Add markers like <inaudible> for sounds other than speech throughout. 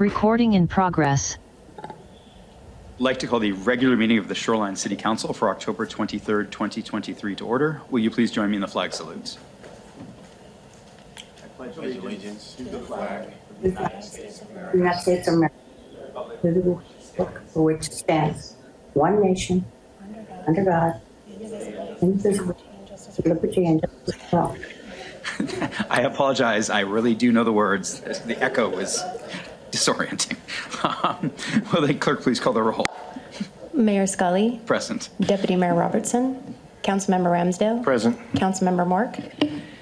Recording in progress. I'd like to call the regular meeting of the Shoreline City Council for October 23rd, 2023 to order. Will you please join me in the flag salutes? I pledge allegiance to the flag of the United States of America, to the republic for which it stands, one nation, under God, indivisible, liberty and justice for all. <laughs> I apologize. I really do know the words. The echo was disorienting. Um, Will the clerk please call the roll? Mayor Scully, Present. Deputy Mayor Robertson, Councilmember Ramsdell, Present. Councilmember Mork,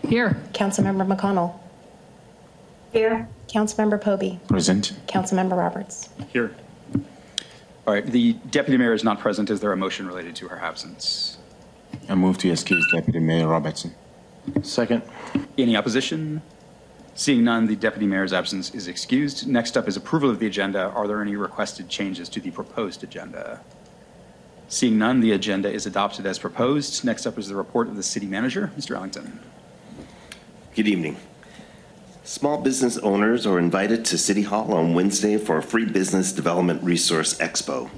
Here. Councilmember McConnell, Here, Councilmember Pobee, Present. Councilmember Roberts. Here. All right, the deputy mayor is not present. Is there a motion related to her absence? I move to excuse Deputy Mayor Robertson. Second. Any opposition? Seeing none, the deputy mayor's absence is excused. Next up is approval of the agenda. Are there any requested changes to the proposed agenda? Seeing none, the agenda is adopted as proposed. Next up is the report of the city manager, Mr. Ellington. Good evening. Small business owners are invited to City Hall on Wednesday for a free business development resource expo.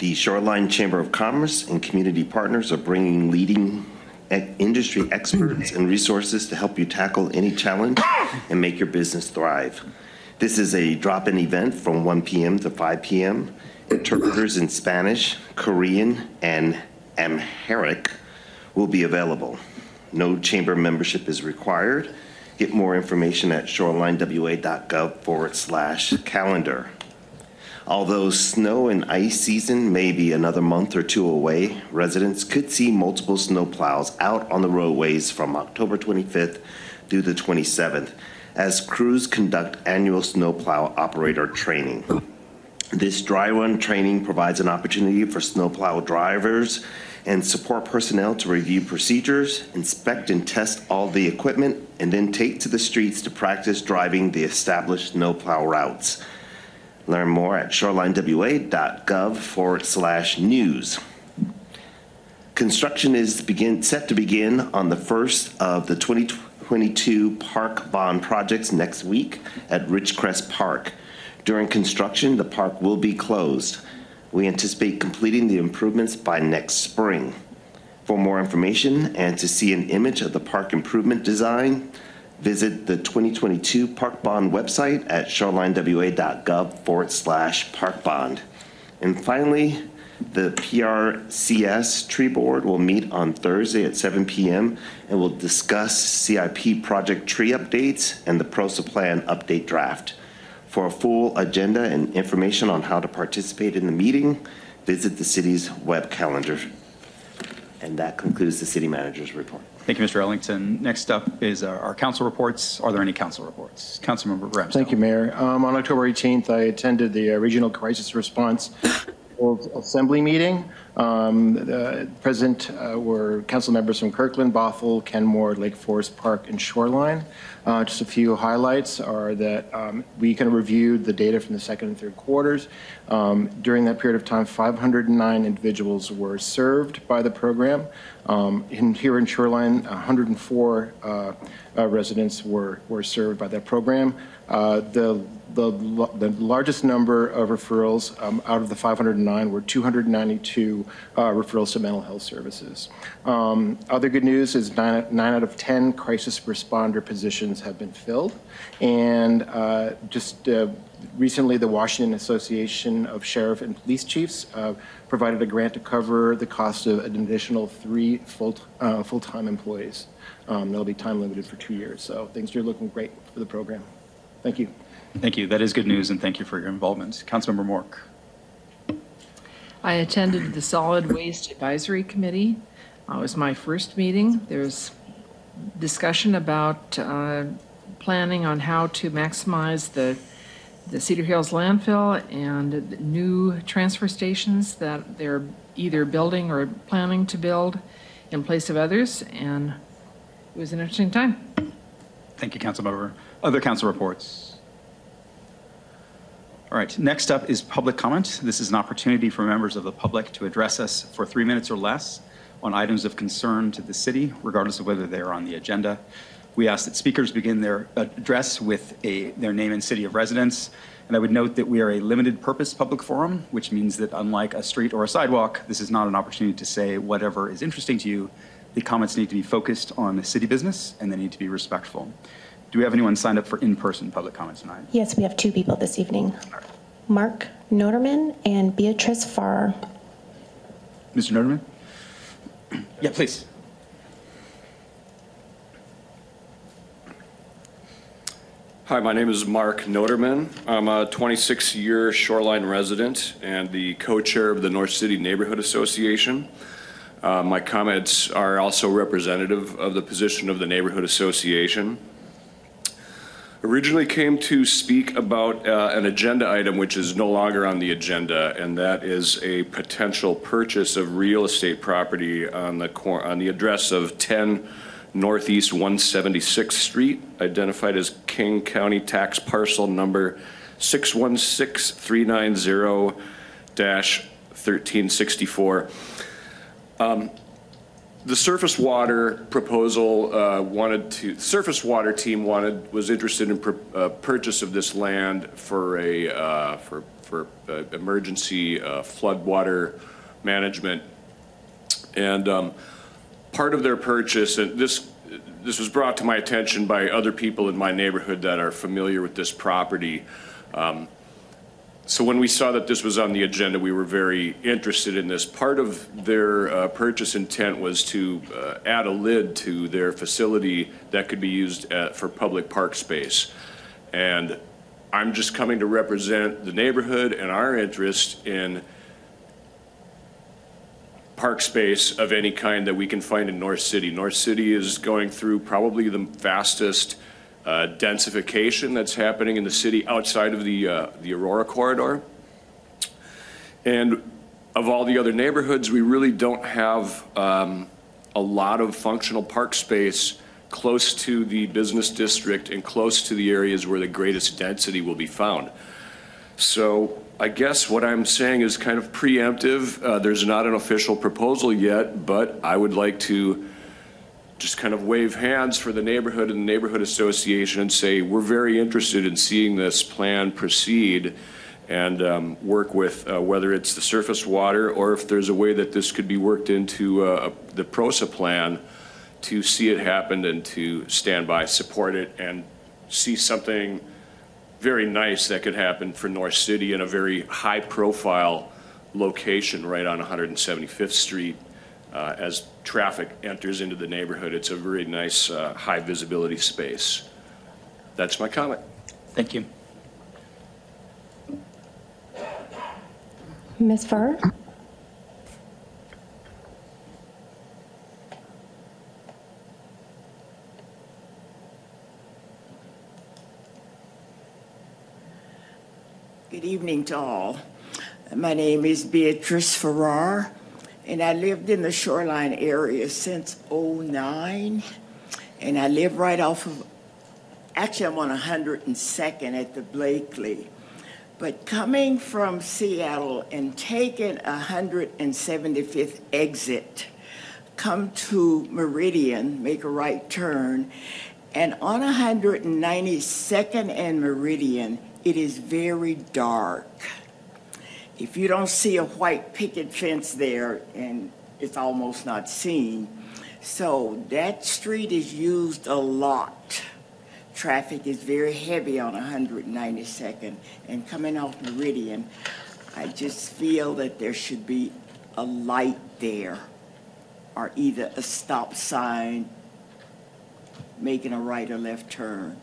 The Shoreline Chamber of Commerce and community partners are bringing leading industry experts and resources to help you tackle any challenge and make your business thrive. This is a drop-in event from 1 p.m. to 5 p.m. Interpreters in Spanish, Korean, and Amharic will be available. No chamber membership is required. Get more information at shorelinewa.gov forward slash calendar. Although snow and ice season may be another month or two away, residents could see multiple snowplows out on the roadways from October 25th through the 27th as crews conduct annual snowplow operator training. This dry run training provides an opportunity for snowplow drivers and support personnel to review procedures, inspect and test all the equipment, and then take to the streets to practice driving the established snowplow routes. Learn more at shorelinewa.gov forward slash news. Construction is begin, set to begin on the first of the 2022 park bond projects next week at Ridgecrest Park. During construction, the park will be closed. We anticipate completing the improvements by next spring. For more information and to see an image of the park improvement design, visit the 2022 Park Bond website at shorelinewa.gov forward slash park bond. And finally, the PRCS Tree Board will meet on Thursday at 7 PM and will discuss CIP project tree updates and the PROSA plan update draft. For a full agenda and information on how to participate in the meeting, visit the city's web calendar. And that concludes the city manager's report. Thank you, Mr. Ellington. Next up is our our council reports. Are there any council reports? Councilmember Ramsdell. Thank you, Mayor. Um, On October 18th, I attended the uh, Regional Crisis Response Assembly meeting. Um, the Present uh, were council members from Kirkland, Bothell, Kenmore, Lake Forest Park, and Shoreline. Uh, Just a few highlights are that um, we kind of reviewed the data from the second and third quarters. Um, During that period of time, 509 individuals were served by the program. Um, in- Here in Shoreline, 104 uh, uh, residents were were served by that program. Uh, The the the largest number of referrals um, out of the 509 were 292 uh, referrals to mental health services. Um, Other good news is nine nine out of 10 crisis responder positions have been filled. And uh, just uh, recently, the Washington Association of Sheriff and Police Chiefs provided a grant to cover the cost of an additional three full, uh, full-time employees. Um, They'll be time limited for two years, so things are looking great for the program. Thank you. Thank you. That is good news, and thank you for your involvement. Councilmember Mork. I attended the Solid Waste Advisory Committee. Uh, It was my first meeting. There's discussion about uh, planning on how to maximize the, the Cedar Hills landfill and new transfer stations that they're either building or planning to build in place of others, and it was an interesting time. Thank you, Councilmember. Other council reports? All right, next up is public comment. This is an opportunity for members of the public to address us for three minutes or less on items of concern to the city, regardless of whether they are on the agenda. We ask that speakers begin their address with a, their name and city of residence, And I would note that we are a limited purpose public forum, which means that unlike a street or a sidewalk, this is not an opportunity to say whatever is interesting to you. The comments need to be focused on the city business and they need to be respectful. Do we have anyone signed up for in-person public comments tonight? Yes, we have two people this evening. Mark Noterman and Beatrice Farrar. Mr. Noterman? <clears throat> Yeah, please. Hi, my name is Mark Noterman. I'm a 26-year Shoreline resident and the co-chair of the North City Neighborhood Association. Uh, My comments are also representative of the position of the Neighborhood Association. Originally came to speak about uh, an agenda item which is no longer on the agenda, and that is a potential purchase of real estate property on the, on the address of 10 Northeast 176th Street, identified as King County Tax Parcel Number 616390-1364. Um, The surface water proposal uh, wanted to, surface water team wanted, was interested in uh, purchase of this land for a, uh, for, for uh, emergency uh, floodwater management. And um, part of their purchase, and this, this was brought to my attention by other people in my neighborhood that are familiar with this property. Um, So when we saw that this was on the agenda, we were very interested in this. Part of their uh, purchase intent was to uh, add a lid to their facility that could be used uh, for public park space. And I'm just coming to represent the neighborhood and our interest in park space of any kind that we can find in North City. North City is going through probably the fastest uh, densification that's happening in the city outside of the, uh, the Aurora corridor. And of all the other neighborhoods, we really don't have um, a lot of functional park space close to the business district and close to the areas where the greatest density will be found. So I guess what I'm saying is kind of preemptive. Uh, There's not an official proposal yet, but I would like to just kind of wave hands for the neighborhood and the neighborhood association and say, we're very interested in seeing this plan proceed and um, work with, uh, whether it's the surface water or if there's a way that this could be worked into uh, the PROSA plan to see it happen and to stand by, support it, and see something very nice that could happen for North City in a very high-profile location right on 175th Street. Uh, As traffic enters into the neighborhood, it's a very nice, uh, high-visibility space. That's my comment. Thank you. Ms. Farrar? Good evening to all. My name is Beatrice Farrar, and I lived in the shoreline area since '09. And I live right off of, actually, I'm on 102nd at the Blakely. But coming from Seattle and taking 175th exit, come to Meridian, make a right turn, and on 192nd and Meridian, it is very dark. If you don't see a white picket fence there, and it's almost not seen, so that street is used a lot. Traffic is very heavy on 192nd, and coming off Meridian, I just feel that there should be a light there, or either a stop sign making a right or left turn.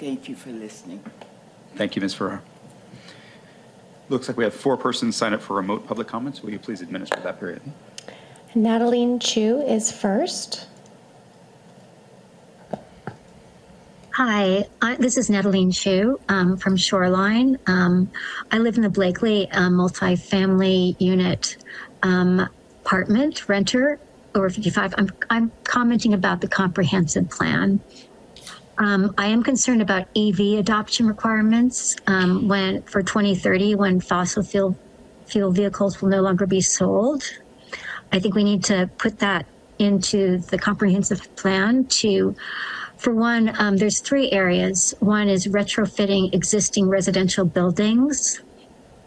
Thank you for listening. Thank you, Ms. Farrar. Looks like we have four persons sign up for remote public comments. Will you please administer that period? Natalie Chu is first. Hi, I, this is Natalie Chu um, from Shoreline. Um, I live in the Blakely uh, multifamily unit um, apartment renter over 55. I'm, I'm commenting about the comprehensive plan. Um, I am concerned about EV adoption requirements um, when for 2030 when fossil fuel fuel vehicles will no longer be sold. I think we need to put that into the comprehensive plan to for one, um, there's three areas. One is retrofitting existing residential buildings.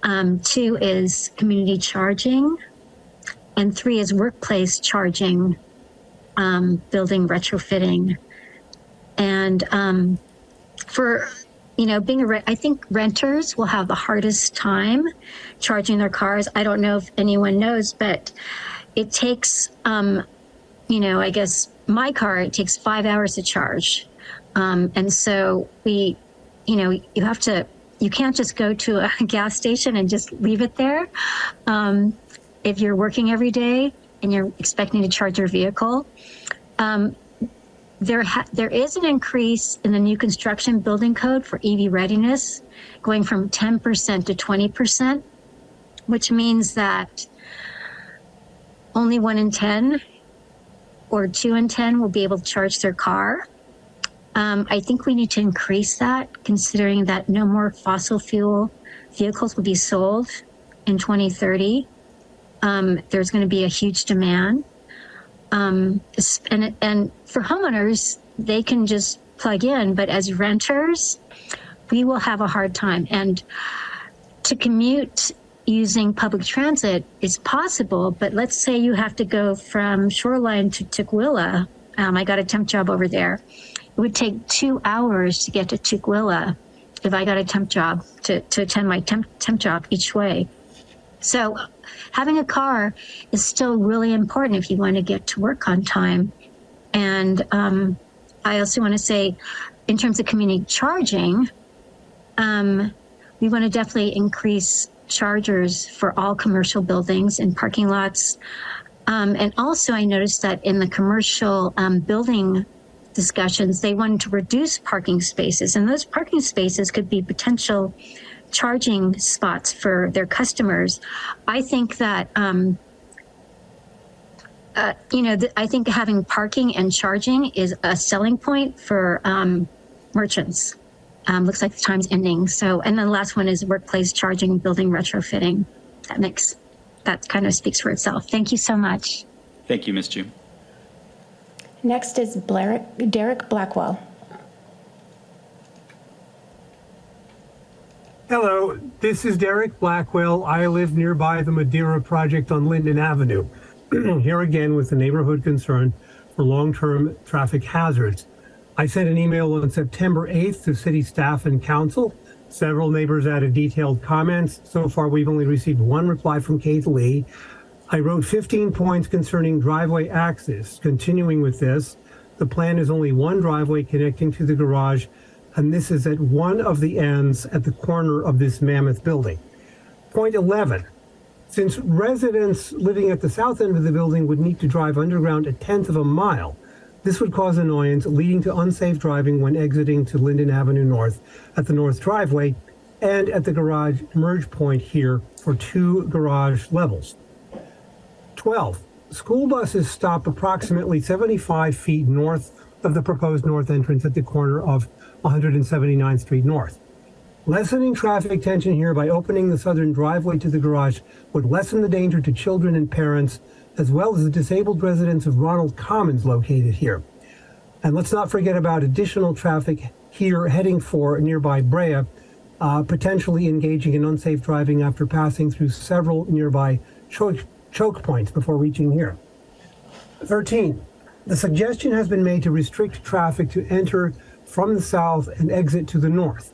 Um, two is community charging. And three is workplace charging, um, building retrofitting. And um, for, you know, being a, re- I think renters will have the hardest time charging their cars. I don't know if anyone knows, but it takes, um, you know, I guess my car, it takes five hours to charge. Um, and so we, you know, you have to, you can't just go to a <laughs> gas station and just leave it there. Um, if you're working every day and you're expecting to charge your vehicle, um, there there is an increase in the new construction building code for EV readiness, going from 10% to 20%, which means that only one in 10 or two in 10 will be able to charge their car. Um, I think we need to increase that, considering that no more fossil fuel vehicles will be sold in 2030. Um, there's going to be a huge demand. Um, and, and for homeowners, they can just plug in, but as renters, we will have a hard time. And to commute using public transit is possible, but let's say you have to go from Shoreline to Tukwila. Um, I got a temp job over there. It would take two hours to get to Tukwila if I got a temp job to, to attend my temp, temp job each way. So having a car is still really important if you want to get to work on time. And um, I also want to say, in terms of community charging, um, we want to definitely increase chargers for all commercial buildings and parking lots. Um, and also, I noticed that in the commercial um, building discussions, they wanted to reduce parking spaces, and those parking spaces could be potential charging spots for their customers. I think that. Um, uh, you know, th- I think having parking and charging is a selling point for um, merchants. Um, looks like the time's ending. So, and then the last one is workplace charging, building retrofitting. That makes, that kind of speaks for itself. Thank you so much. Thank you, Ms. Chu. Next is Blair- Derek Blackwell. Hello, this is Derek Blackwell. I live nearby the Madeira project on Linden Avenue. <clears throat> Here again with the neighborhood concern for long-term traffic hazards. I sent an email on September 8th to city staff and council. Several neighbors added detailed comments. So far, we've only received one reply from Kate Lee. I wrote 15 points concerning driveway access. Continuing with this, the plan is only one driveway connecting to the garage, and this is at one of the ends at the corner of this mammoth building. Point 11. Since residents living at the south end of the building would need to drive underground a tenth of a mile, this would cause annoyance, leading to unsafe driving when exiting to Linden Avenue North at the north driveway and at the garage merge point here for two garage levels. 12. School buses stop approximately 75 feet north of the proposed north entrance at the corner of 179th Street North. Lessening traffic tension here by opening the southern driveway to the garage would lessen the danger to children and parents, as well as the disabled residents of Ronald Commons located here. And let's not forget about additional traffic here heading for nearby Brea, uh, potentially engaging in unsafe driving after passing through several nearby choke, choke points before reaching here. 13. The suggestion has been made to restrict traffic to enter from the south and exit to the north.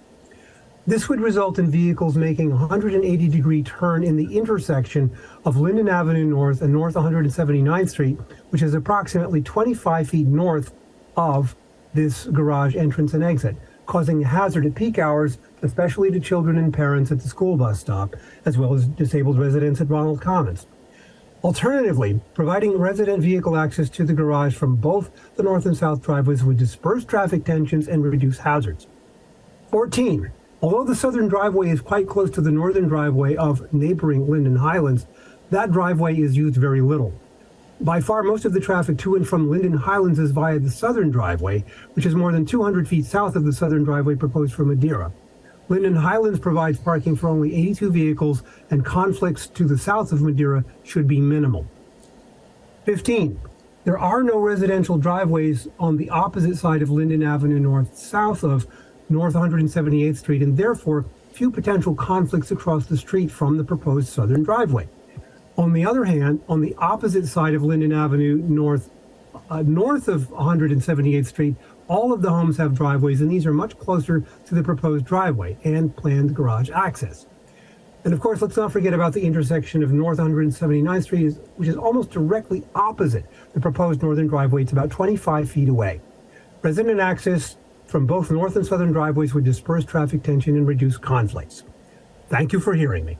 This would result in vehicles making a 180 degree turn in the intersection of Linden Avenue North and North 179th Street, which is approximately 25 feet north of this garage entrance and exit, causing a hazard at peak hours, especially to children and parents at the school bus stop, as well as disabled residents at Ronald Commons. Alternatively, providing resident vehicle access to the garage from both the north and south driveways would disperse traffic tensions and reduce hazards. 14. Although the southern driveway is quite close to the northern driveway of neighboring Linden Highlands, that driveway is used very little. By far, most of the traffic to and from Linden Highlands is via the southern driveway, which is more than 200 feet south of the southern driveway proposed for Madeira. Linden Highlands provides parking for only 82 vehicles, and conflicts to the south of Madeira should be minimal. 15. There are no residential driveways on the opposite side of Linden Avenue North, south of North 178th Street, and therefore few potential conflicts across the street from the proposed southern driveway. On the other hand, on the opposite side of Linden Avenue North, uh, north of 178th Street, all of the homes have driveways, and these are much closer to the proposed driveway and planned garage access. And of course, let's not forget about the intersection of North 179th Street, which is almost directly opposite the proposed northern driveway. It's about 25 feet away. Resident access from both north and southern driveways would disperse traffic tension and reduce conflicts. Thank you for hearing me.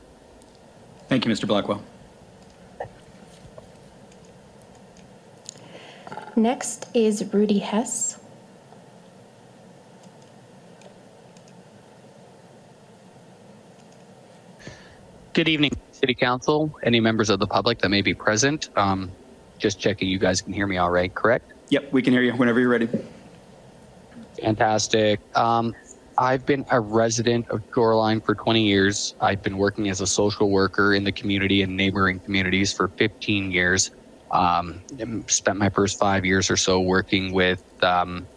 Thank you, Mr. Blackwell. Next is Rudy Hess. Good evening, City Council, any members of the public that may be present. Um, just checking you guys can hear me all right, correct? Yep, we can hear you whenever you're ready. Fantastic. Um, I've been a resident of Shoreline for 20 years. I've been working as a social worker in the community and neighboring communities for 15 years. Um, spent my first five years or so working with um,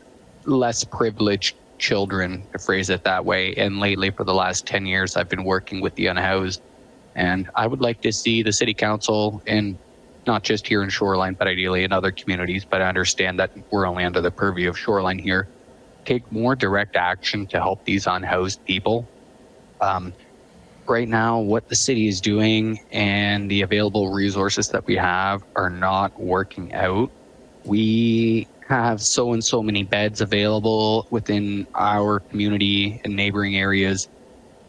less privileged children, to phrase it that way. And lately, for the last 10 years, I've been working with the unhoused. And I would like to see the city council, and not just here in Shoreline, but ideally in other communities, but I understand that we're only under the purview of Shoreline here, take more direct action to help these unhoused people. Um, right now, what the city is doing and the available resources that we have are not working out. We have so and so many beds available within our community and neighboring areas,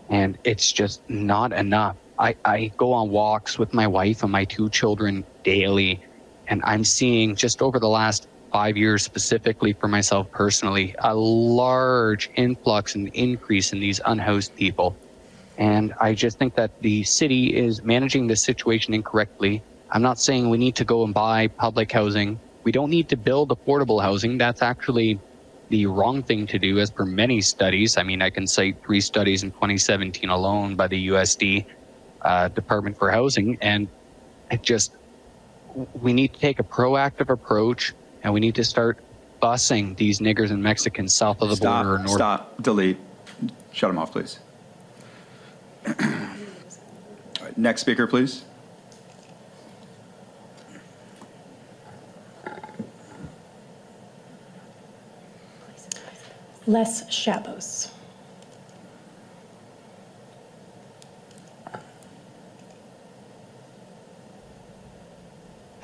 and it's just not enough. I, I go on walks with my wife and my two children daily, and I'm seeing just over the last five years specifically for myself personally a large influx and increase in these unhoused people. And I just think that the city is managing this situation incorrectly. I'm not saying we need to go and buy public housing. We don't need to build affordable housing. That's actually the wrong thing to do, as per many studies. I mean, I can cite three studies in 2017 alone by the USD uh, Department for Housing, and it just we need to take a proactive approach, and we need to start busing these niggers and Mexicans south of the Stop, border or north. stop, delete. Shut them off, please. All right, Next speaker, please. Les Chabos.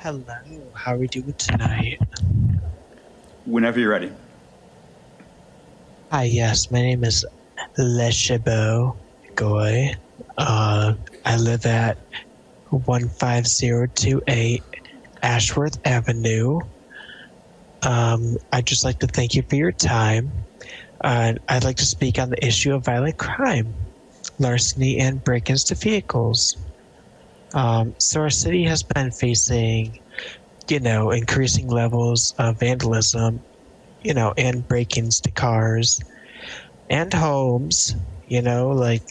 Hello, how are we doing tonight? Whenever you're ready. Hi, yes, my name is Leshebo Goy. Uh, I live at 15028 Ashworth Avenue. Um, I'd just like to thank you for your time. Uh, I'd like to speak on the issue of violent crime, larceny, and break ins to vehicles. Um, so, our city has been facing, you know, increasing levels of vandalism, you know, and break ins to cars and homes, you know, like,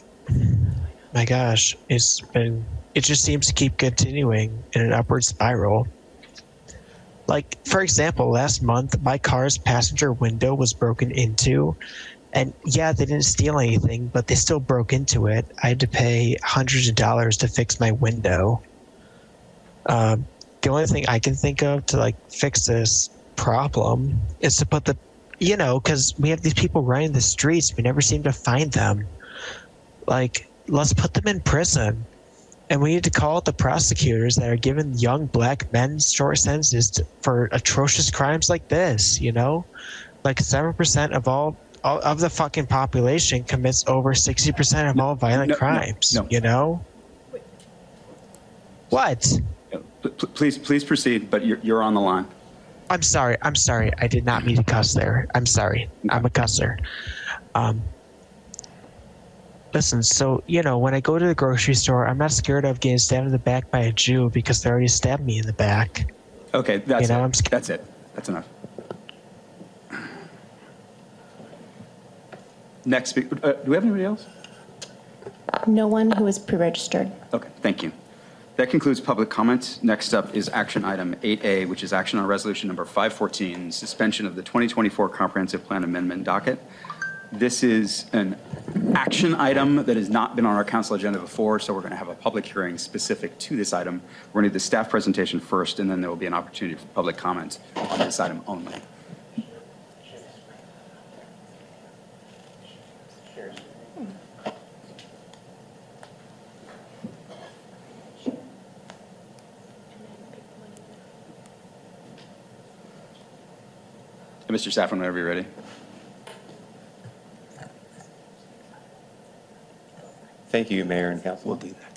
my gosh, it's been, it just seems to keep continuing in an upward spiral. Like, for example, last month, my car's passenger window was broken into. And yeah, they didn't steal anything, but they still broke into it. I had to pay hundreds of dollars to fix my window. Um, the only thing I can think of to like fix this problem is to put the, you know, because we have these people running the streets, we never seem to find them. Like, let's put them in prison. And we need to call out the prosecutors that are giving young black men short sentences to, for atrocious crimes like this, you know? Like 7% of all, all of the fucking population commits over 60% of all violent no, no, crimes, no. you know? What? Please, please proceed, but you're, you're on the line. I'm sorry. I'm sorry. I did not mean to cuss there. I'm sorry. I'm a cusser. Um, listen, so, you know, when I go to the grocery store, I'm not scared of getting stabbed in the back by a Jew because they already stabbed me in the back. Okay, that's You know, it. I'm sc- That's it. That's enough. Next speaker. Uh, do we have anybody else? No one who is pre-registered. Okay, thank you. That concludes public comments. Next up is action item 8A, which is action on resolution number 514, suspension of the 2024 comprehensive plan amendment docket. This is an action item that has not been on our council agenda before, so we're going to have a public hearing specific to this item. We're going to do the staff presentation first, and then there will be an opportunity for public comment on this item only. Mr. Szafran, whenever you're ready. Thank you, Mayor and Council. We'll do that. <laughs>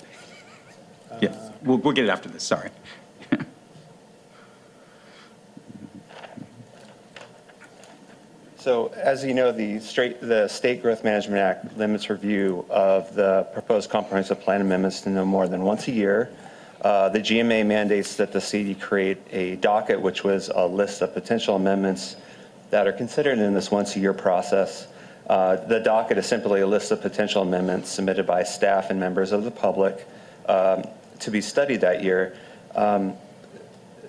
Yeah, we'll, we'll get it after this, sorry. <laughs> So as you know, the straight, the State Growth Management Act limits review of the proposed comprehensive plan amendments to no more than once a year. Uh, The GMA mandates that the city create a docket, which was a list of potential amendments that are considered in this once-a-year process. Uh, The docket is simply a list of potential amendments submitted by staff and members of the public um, to be studied that year. Um,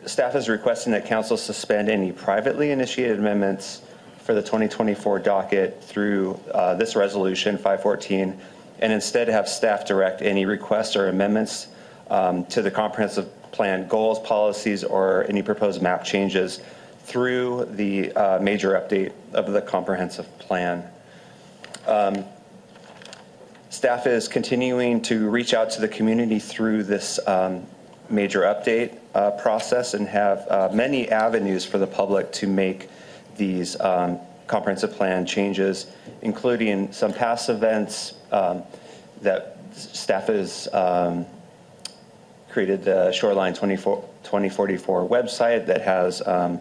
Staff is requesting that council suspend any privately initiated amendments for the 2024 docket through uh, this resolution, 514, and instead have staff direct any requests or amendments um, to the comprehensive plan goals, policies, or any proposed map changes through the uh, major update of the comprehensive plan. Um, Staff is continuing to reach out to the community through this um, major update uh, process and have uh, many avenues for the public to make these um, comprehensive plan changes, including some past events um, that staff has um, created the Shoreline 2044 website that has um,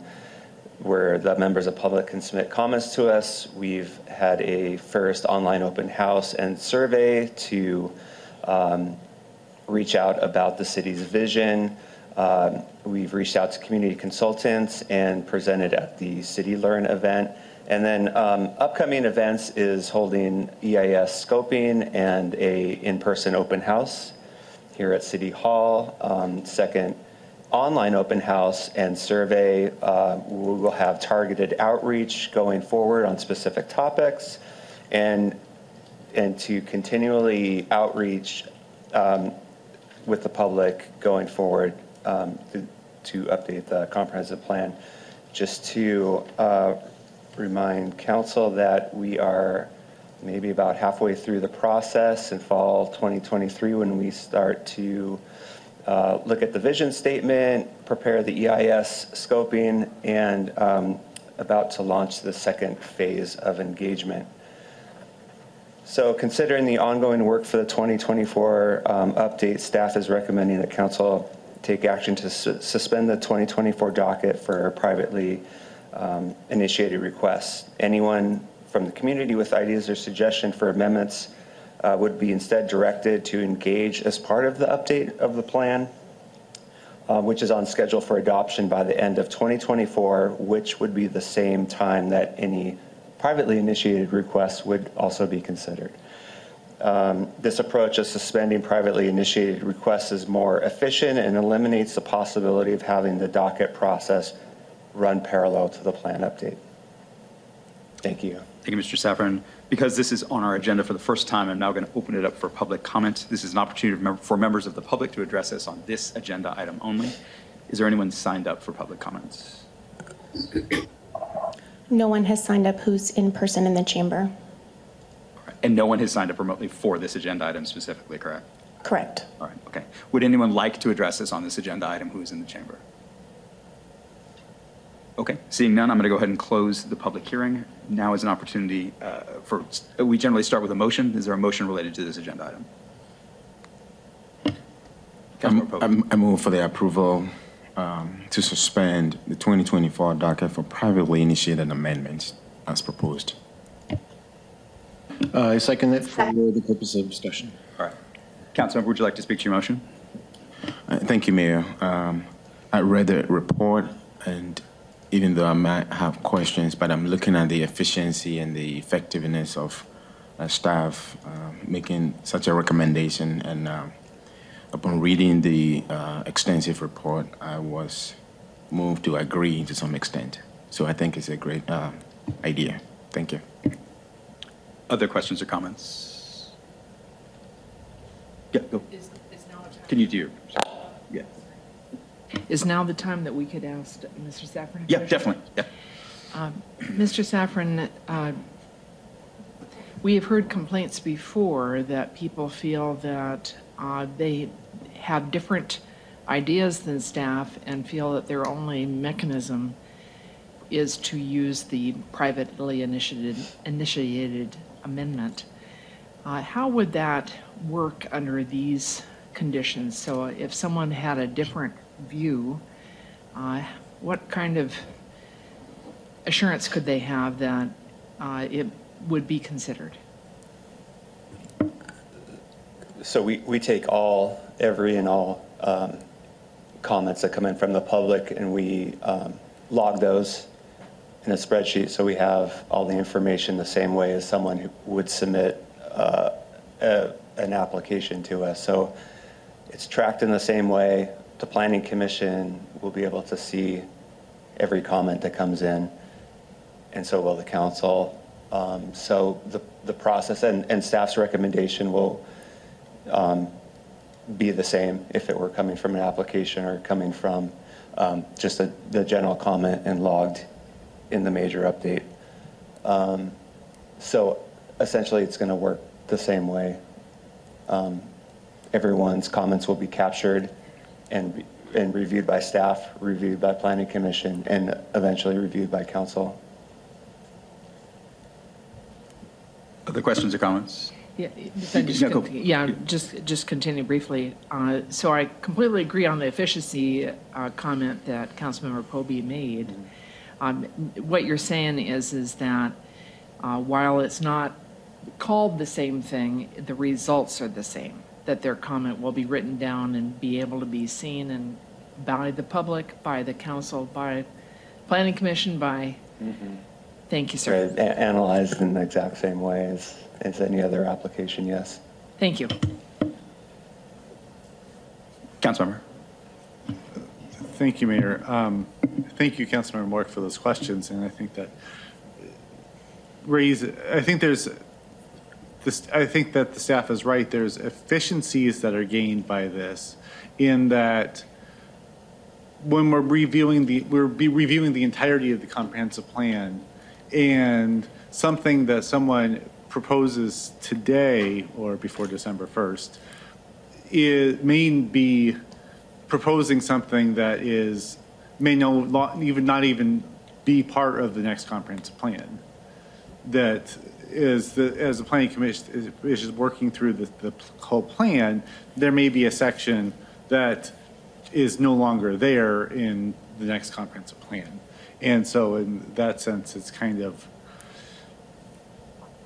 where the members of public can submit comments to us. We've had a first online open house and survey to um, reach out about the city's vision. Um, we've reached out to community consultants and presented at the City Learn event. And then um, upcoming events is holding EIS scoping and a in-person open house here at City Hall. Um, second, online open house and survey. Uh, we will have targeted outreach going forward on specific topics, and and to continually outreach um, with the public going forward um, to, to update the comprehensive plan. Just to uh, remind council that we are maybe about halfway through the process in fall 2023 when we start to uh, look at the vision statement, prepare the EIS scoping, and um, about to launch the second phase of engagement. So considering the ongoing work for the 2024 um, update, staff is recommending that council take action to su- suspend the 2024 docket for privately um, initiated requests. Anyone from the community with ideas or suggestion for amendments uh, would be instead directed to engage as part of the update of the plan, uh, which is on schedule for adoption by the end of 2024, which would be the same time that any privately initiated requests would also be considered. Um, this approach of suspending privately initiated requests is more efficient and eliminates the possibility of having the docket process run parallel to the plan update. Thank you. Thank you, Mr. Szafran. Because this is on our agenda for the first time, I'm now going to open it up for public comment. This is an opportunity for members of the public to address us on this agenda item only. Is there anyone signed up for public comments? No one has signed up who's in person in the chamber. And no one has signed up remotely for this agenda item specifically, correct? Correct. All right, okay. Would anyone like to address us on this agenda item who is in the chamber? Okay, seeing none, I'm going to go ahead and close the public hearing. Now is an opportunity uh, for, we generally start with a motion. Is there a motion related to this agenda item? Councilmember Pobee. I'm- I move for the approval um, to suspend the 2024 docket for privately initiated amendments as proposed. Uh, I second it for the purpose of discussion. All right. Councilmember, would you like to speak to your motion? Uh, Thank you, Mayor. Um, I read the report, and even though I might have questions, but I'm looking at the efficiency and the effectiveness of uh, staff uh, making such a recommendation, and um, upon reading the uh, extensive report, I was moved to agree to some extent. So I think it's a great uh, idea. Thank you. Other questions or comments? Yeah, go. Can you do your, yeah. Is now the time that we could ask Mr. Szafran? a Yeah, question? definitely, yeah. Um, Mr. Szafran, uh, we have heard complaints before that people feel that uh, they have different ideas than staff and feel that their only mechanism is to use the privately initiated, initiated amendment. Uh, How would that work under these conditions? So if someone had a different view, uh, what kind of assurance could they have that uh, it would be considered? So we, we take all, every and all um, comments that come in from the public and we um, log those in a spreadsheet. So we have all the information the same way as someone who would submit uh, a, an application to us. So it's tracked in the same way. The planning commission will be able to see every comment that comes in and so will the council. Um, So the, the process and, and staff's recommendation will um, be the same if it were coming from an application or coming from um, just a, the general comment and logged in the major update. Um, So essentially, it's going to work the same way. Um, Everyone's comments will be captured and, and reviewed by staff, reviewed by planning commission, and eventually reviewed by council. Other questions or comments? Yeah, if just Yeah, go. con- yeah, just, just continue briefly. Uh, So I completely agree on the efficiency uh, comment that Councilmember Pobee made. Um, What you're saying is, is that uh, while it's not called the same thing, the results are the same, that their comment will be written down and be able to be seen and by the public, by the council, by planning commission, by, thank you, sir. Right, a- Analyzed in the exact same way as, as any other application, yes. Thank you. Councilmember. Thank you, Mayor. Um, Thank you, Councilmember Mork, for those questions, and I think that raise, I think there's, this, I think that the staff is right. There's efficiencies that are gained by this in that when we're reviewing the, we're reviewing the entirety of the comprehensive plan, and something that someone proposes today or before December 1st, it may be proposing something that is, may no, even, not even be part of the next comprehensive plan. That is, the as the planning commission is, is working through the, the whole plan, there may be a section that is no longer there in the next comprehensive plan. And so in that sense, it's kind of,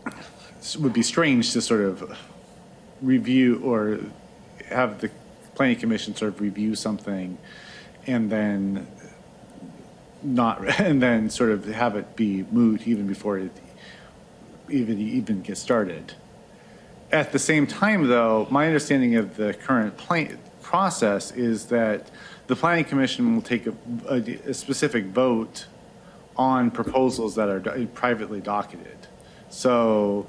it would be strange to sort of review or have the planning commission sort of review something and then not, <laughs> and then sort of have it be moved even before it even, even gets started. At the same time, though, my understanding of the current plan, process is that the planning commission will take a, a, a specific vote on proposals that are do- privately docketed. So,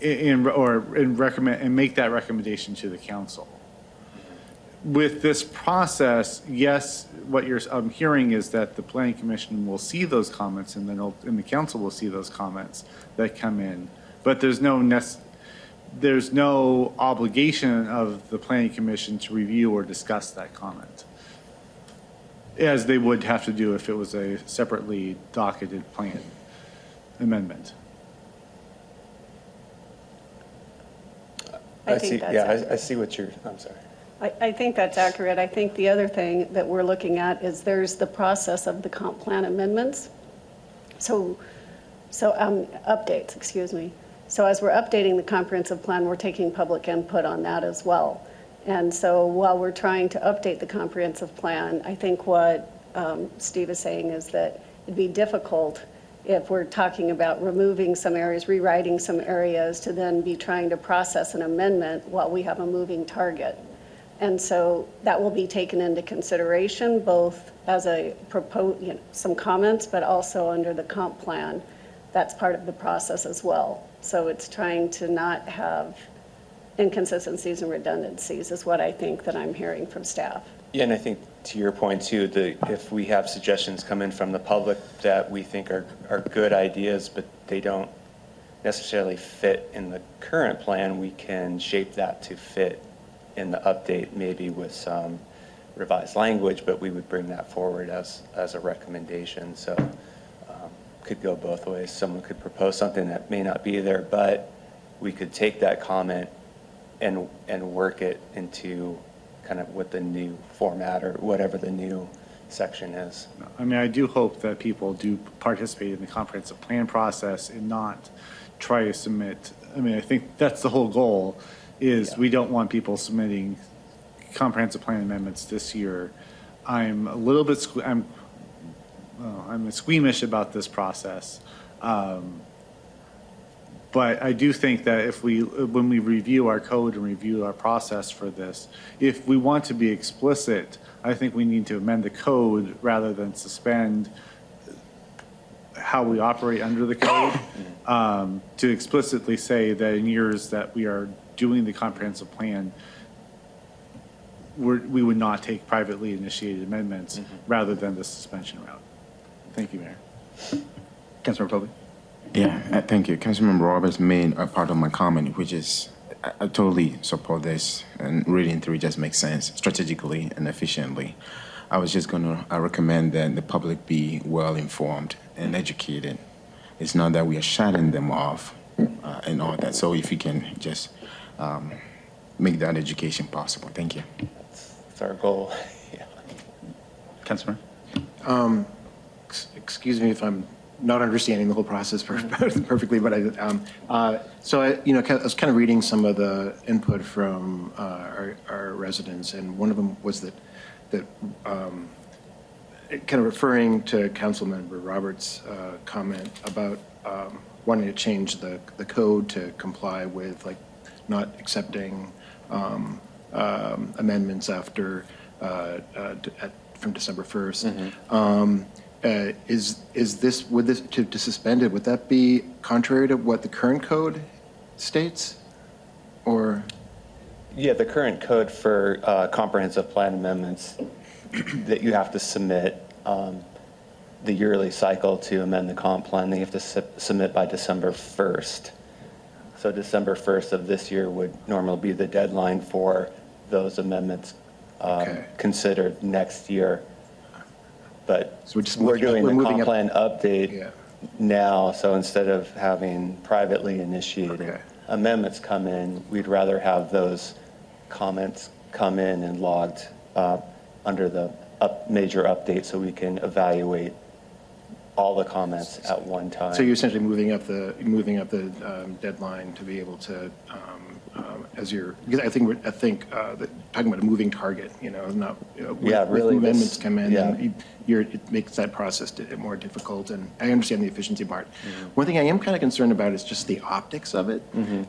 in, or, and recommend, and make that recommendation to the council. With this process, yes, what you're, I'm hearing is that the planning commission will see those comments and then, it'll- and the council will see those comments that come in. But there's no nec, there's no obligation of the planning commission to review or discuss that comment. As they would have to do if it was a separately docketed plan amendment. I think see, that's yeah. I, I see what you're, I'm sorry. I, I think that's accurate. I think the other thing that we're looking at is there's the process of the comp plan amendments. So, so, um, updates, excuse me. So as we're updating the comprehensive plan, we're taking public input on that as well. And so while we're trying to update the comprehensive plan, I think what um, Steve is saying is that it'd be difficult if we're talking about removing some areas, rewriting some areas, to then be trying to process an amendment while we have a moving target. And so that will be taken into consideration, both as a propose, you know, some comments, but also under the comp plan. That's part of the process as well. So it's trying to not have inconsistencies and redundancies is what I think that I'm hearing from staff. Yeah, and I think to your point too, the, if we have suggestions come in from the public that we think are, are good ideas, but they don't necessarily fit in the current plan, we can shape that to fit in the update, maybe with some revised language, but we would bring that forward as, as a recommendation. So um, could go both ways. Someone could propose something that may not be there, but we could take that comment and, and work it into kind of what the new format or whatever the new section is. I mean, I do hope that people do participate in the comprehensive plan process and not try to submit, I mean, I think that's the whole goal, is we don't want people submitting comprehensive plan amendments this year. I'm a little bit, sque- I'm, well, I'm squeamish about this process. Um, But I do think that if we, when we review our code and review our process for this, if we want to be explicit, I think we need to amend the code rather than suspend how we operate under the code, <coughs> um, to explicitly say that in years that we are doing the comprehensive plan, we're, we would not take privately initiated amendments rather than the suspension route. Thank you, Mayor. Councilmember Pobee? Yeah, uh, thank you. Councilmember Roberts made a part of my comment, which is, I, I totally support this, and reading through it just makes sense strategically and efficiently. I was just going to recommend that the public be well-informed and educated. It's not that we are shutting them off uh, and all that. So if you can just um, make that education possible. Thank you. That's our goal. <laughs> Councilman? Um, ex- Excuse me if I'm not understanding the whole process per- <laughs> perfectly, but I, um, uh, so I, you know, I was kind of reading some of the input from uh, our our residents, and one of them was that, that, um, kind of referring to Councilmember Roberts' uh, comment about um, wanting to change the, the code to comply with, like, not accepting um, um, amendments after, uh, uh, d- at- from December 1st. Um, uh, Is, is this, would this, to to suspend it, would that be contrary to what the current code states? Or, Yeah, the current code for uh, comprehensive plan amendments that you have to submit um, the yearly cycle to amend the comp plan, they have to sub- submit by December 1st. So December 1st of this year would normally be the deadline for those amendments um, considered next year. But So we're just we're moving doing we're the moving comp up- plan update now, so instead of having privately initiated amendments come in, we'd rather have those comments come in and logged uh, under the up, major update so we can evaluate all the comments at one time. so you're essentially moving up the, moving up the um, deadline to be able to, um, um, as you're, because I think, we're- I think, uh, that- talking about a moving target, you know, not, you know, Yeah, really, this- amendments come in, yeah. and you- you're, it makes that process di- more difficult, and I understand the efficiency part. Mm-hmm. One thing I am kind of concerned about is just the optics of it.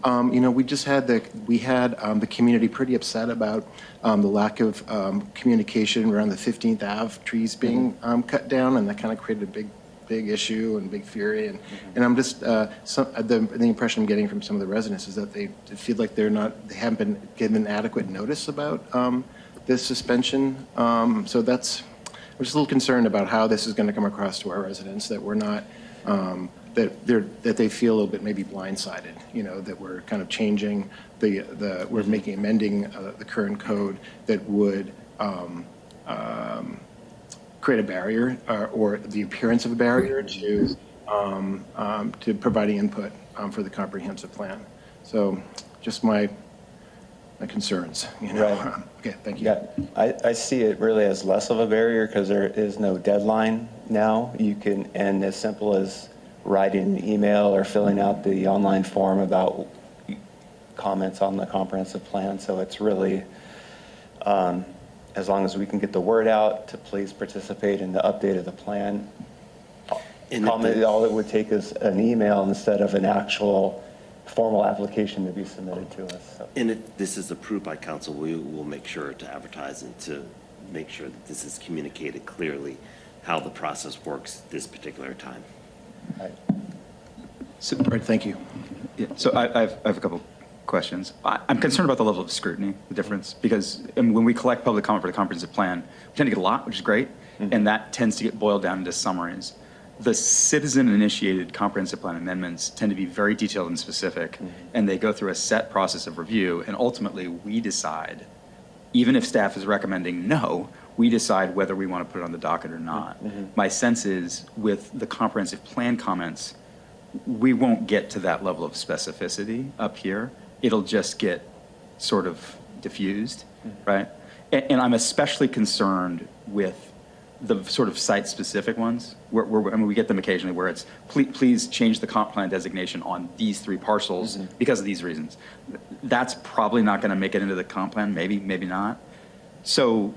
Um, You know, we just had the, we had um, the community pretty upset about um, the lack of um, communication around the 15th Ave trees being Mm-hmm. um, cut down, and that kind of created a big, big issue and big fury. And, and I'm just, uh, some, uh, the, the impression I'm getting from some of the residents is that they feel like they're not, they haven't been given adequate notice about um, this suspension. Um, So that's, I'm just a little concerned about how this is going to come across to our residents, that we're not, um, that they're, that they feel a little bit maybe blindsided, you know, that we're kind of changing the, the, we're making, amending uh, the current code that would um, um, create a barrier uh, or the appearance of a barrier to, um, um, to providing input um, for the comprehensive plan. So just my, my concerns, you know. Right. <laughs> Okay, thank you. Yeah, I, I see it really as less of a barrier because there is no deadline now. You can, and as simple as writing an email or filling out the online form about comments on the comprehensive plan. So it's really, um, as long as we can get the word out to please participate in the update of the plan. And if Comment, all it would take is an email instead of an actual formal application to be submitted to us. so. And if this is approved by council, we will make sure to advertise and to make sure that this is communicated clearly, how the process works this particular time. So, right, thank you. Yeah, so I, I have, I have a couple questions. I, I'm concerned about the level of scrutiny, the difference, because when we collect public comment for the comprehensive plan, we tend to get a lot, which is great, mm-hmm. and that tends to get boiled down into summaries. The citizen-initiated comprehensive plan amendments tend to be very detailed and specific, mm-hmm. and they go through a set process of review, and ultimately, we decide, even if staff is recommending no, we decide whether we want to put it on the docket or not. Mm-hmm. My sense is, with the comprehensive plan comments, we won't get to that level of specificity up here. It'll just get sort of diffused, mm-hmm. right? And, and I'm especially concerned with the sort of site-specific ones, where, where, I mean, we get them occasionally, where it's, please, please change the comp plan designation on these three parcels mm-hmm. because of these reasons. That's probably not going to make it into the comp plan, maybe, maybe not. So,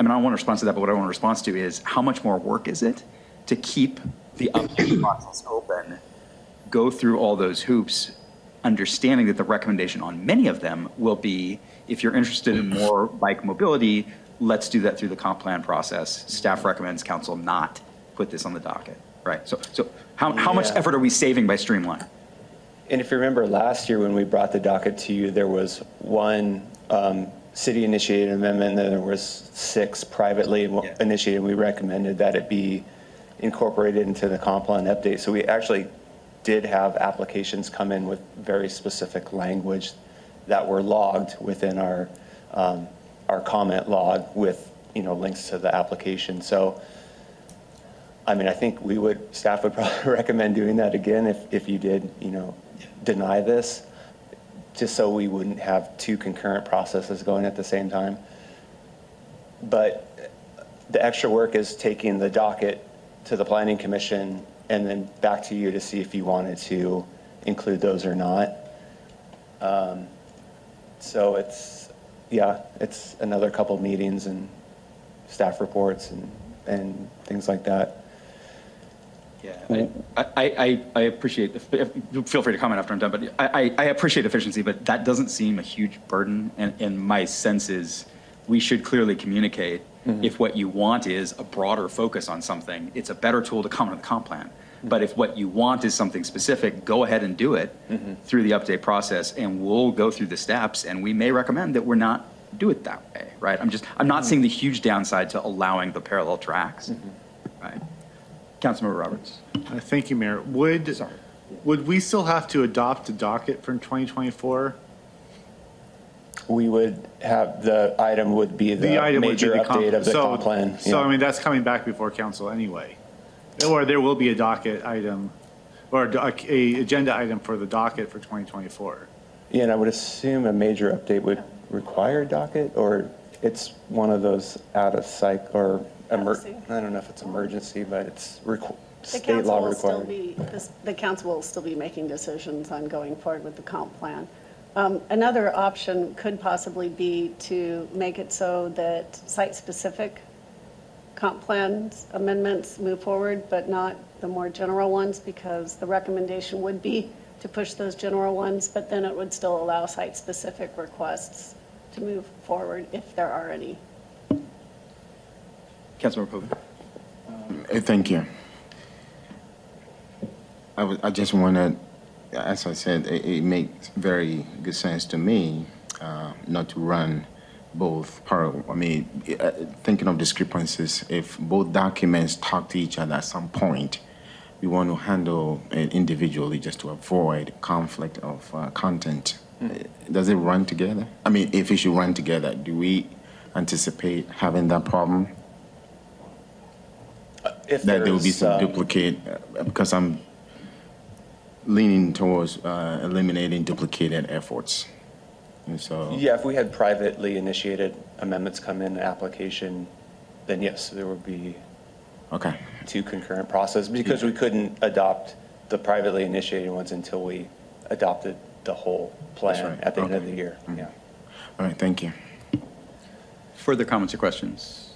I mean, I don't want to respond to that, but what I want to respond to is, how much more work is it to keep the update process open, go through all those hoops, understanding that the recommendation on many of them will be, if you're interested in more bike mobility, let's do that through the comp plan process. Staff recommends council not put this on the docket, right? So, so how, how much Yeah. effort are we saving by streamline? And if you remember last year when we brought the docket to you, there was one um, city-initiated amendment, and then there was six privately initiated. We recommended that it be incorporated into the comp plan update. So we actually did have applications come in with very specific language that were logged within our, um, our comment log with, you know, links to the application. So, I mean, I think we would, staff would <laughs> probably recommend doing that again if, if you did, you know, deny this, just so we wouldn't have two concurrent processes going at the same time. But the extra work is taking the docket to the planning commission and then back to you to see if you wanted to include those or not. Um, So it's, yeah, it's another couple meetings and staff reports and, and things like that. Yeah, I, I, I, appreciate, feel free to comment after I'm done, but I, I, I appreciate efficiency, but that doesn't seem a huge burden. And, and my sense is, we should clearly communicate Mm-hmm. if what you want is a broader focus on something, it's a better tool to come on the comp plan. Mm-hmm. But if what you want is something specific, go ahead and do it mm-hmm. through the update process, and we'll go through the steps, and we may recommend that we're not do it that way, right? I'm just, I'm not seeing the huge downside to allowing the parallel tracks, right? Councilmember Roberts. Uh, Thank you, Mayor. Would, would we still have to adopt a docket from 2024? We would have, the item would be the item would be major the comp- update of the so- comp plan. So, yeah. I mean, that's coming back before council anyway. Or there will be a docket item, or a, doc- a agenda item for the docket for 2024. Yeah, and I would assume a major update would require a docket, or it's one of those out of psych, or, emer- I don't know if it's emergency, but it's requ- The state council law will still required. be, this- the council will still be making decisions on going forward with the comp plan. Um, Another option could possibly be to make it so that site-specific comp plans amendments move forward, but not the more general ones, because the recommendation would be to push those general ones, but then it would still allow site-specific requests to move forward if there are any. Councilmember Pobee. Uh, Thank you. I was, I just wanted, as I said, it, it makes very good sense to me uh, not to run both parallel. I mean, uh, thinking of discrepancies, if both documents talk to each other at some point, we want to handle it individually just to avoid conflict of uh, content. Uh, Does it run together? I mean, if it should run together, do we anticipate having that problem? If that there will be some um, duplicate, uh, because I'm leaning towards uh, eliminating duplicated efforts. And so, Yeah, if we had privately initiated amendments come in, application, then yes, there would be okay, two concurrent processes, because we couldn't adopt the privately initiated ones until we adopted the whole That's plan right. at the end of Okay. the year. Yeah. all right, thank you. Further comments or questions?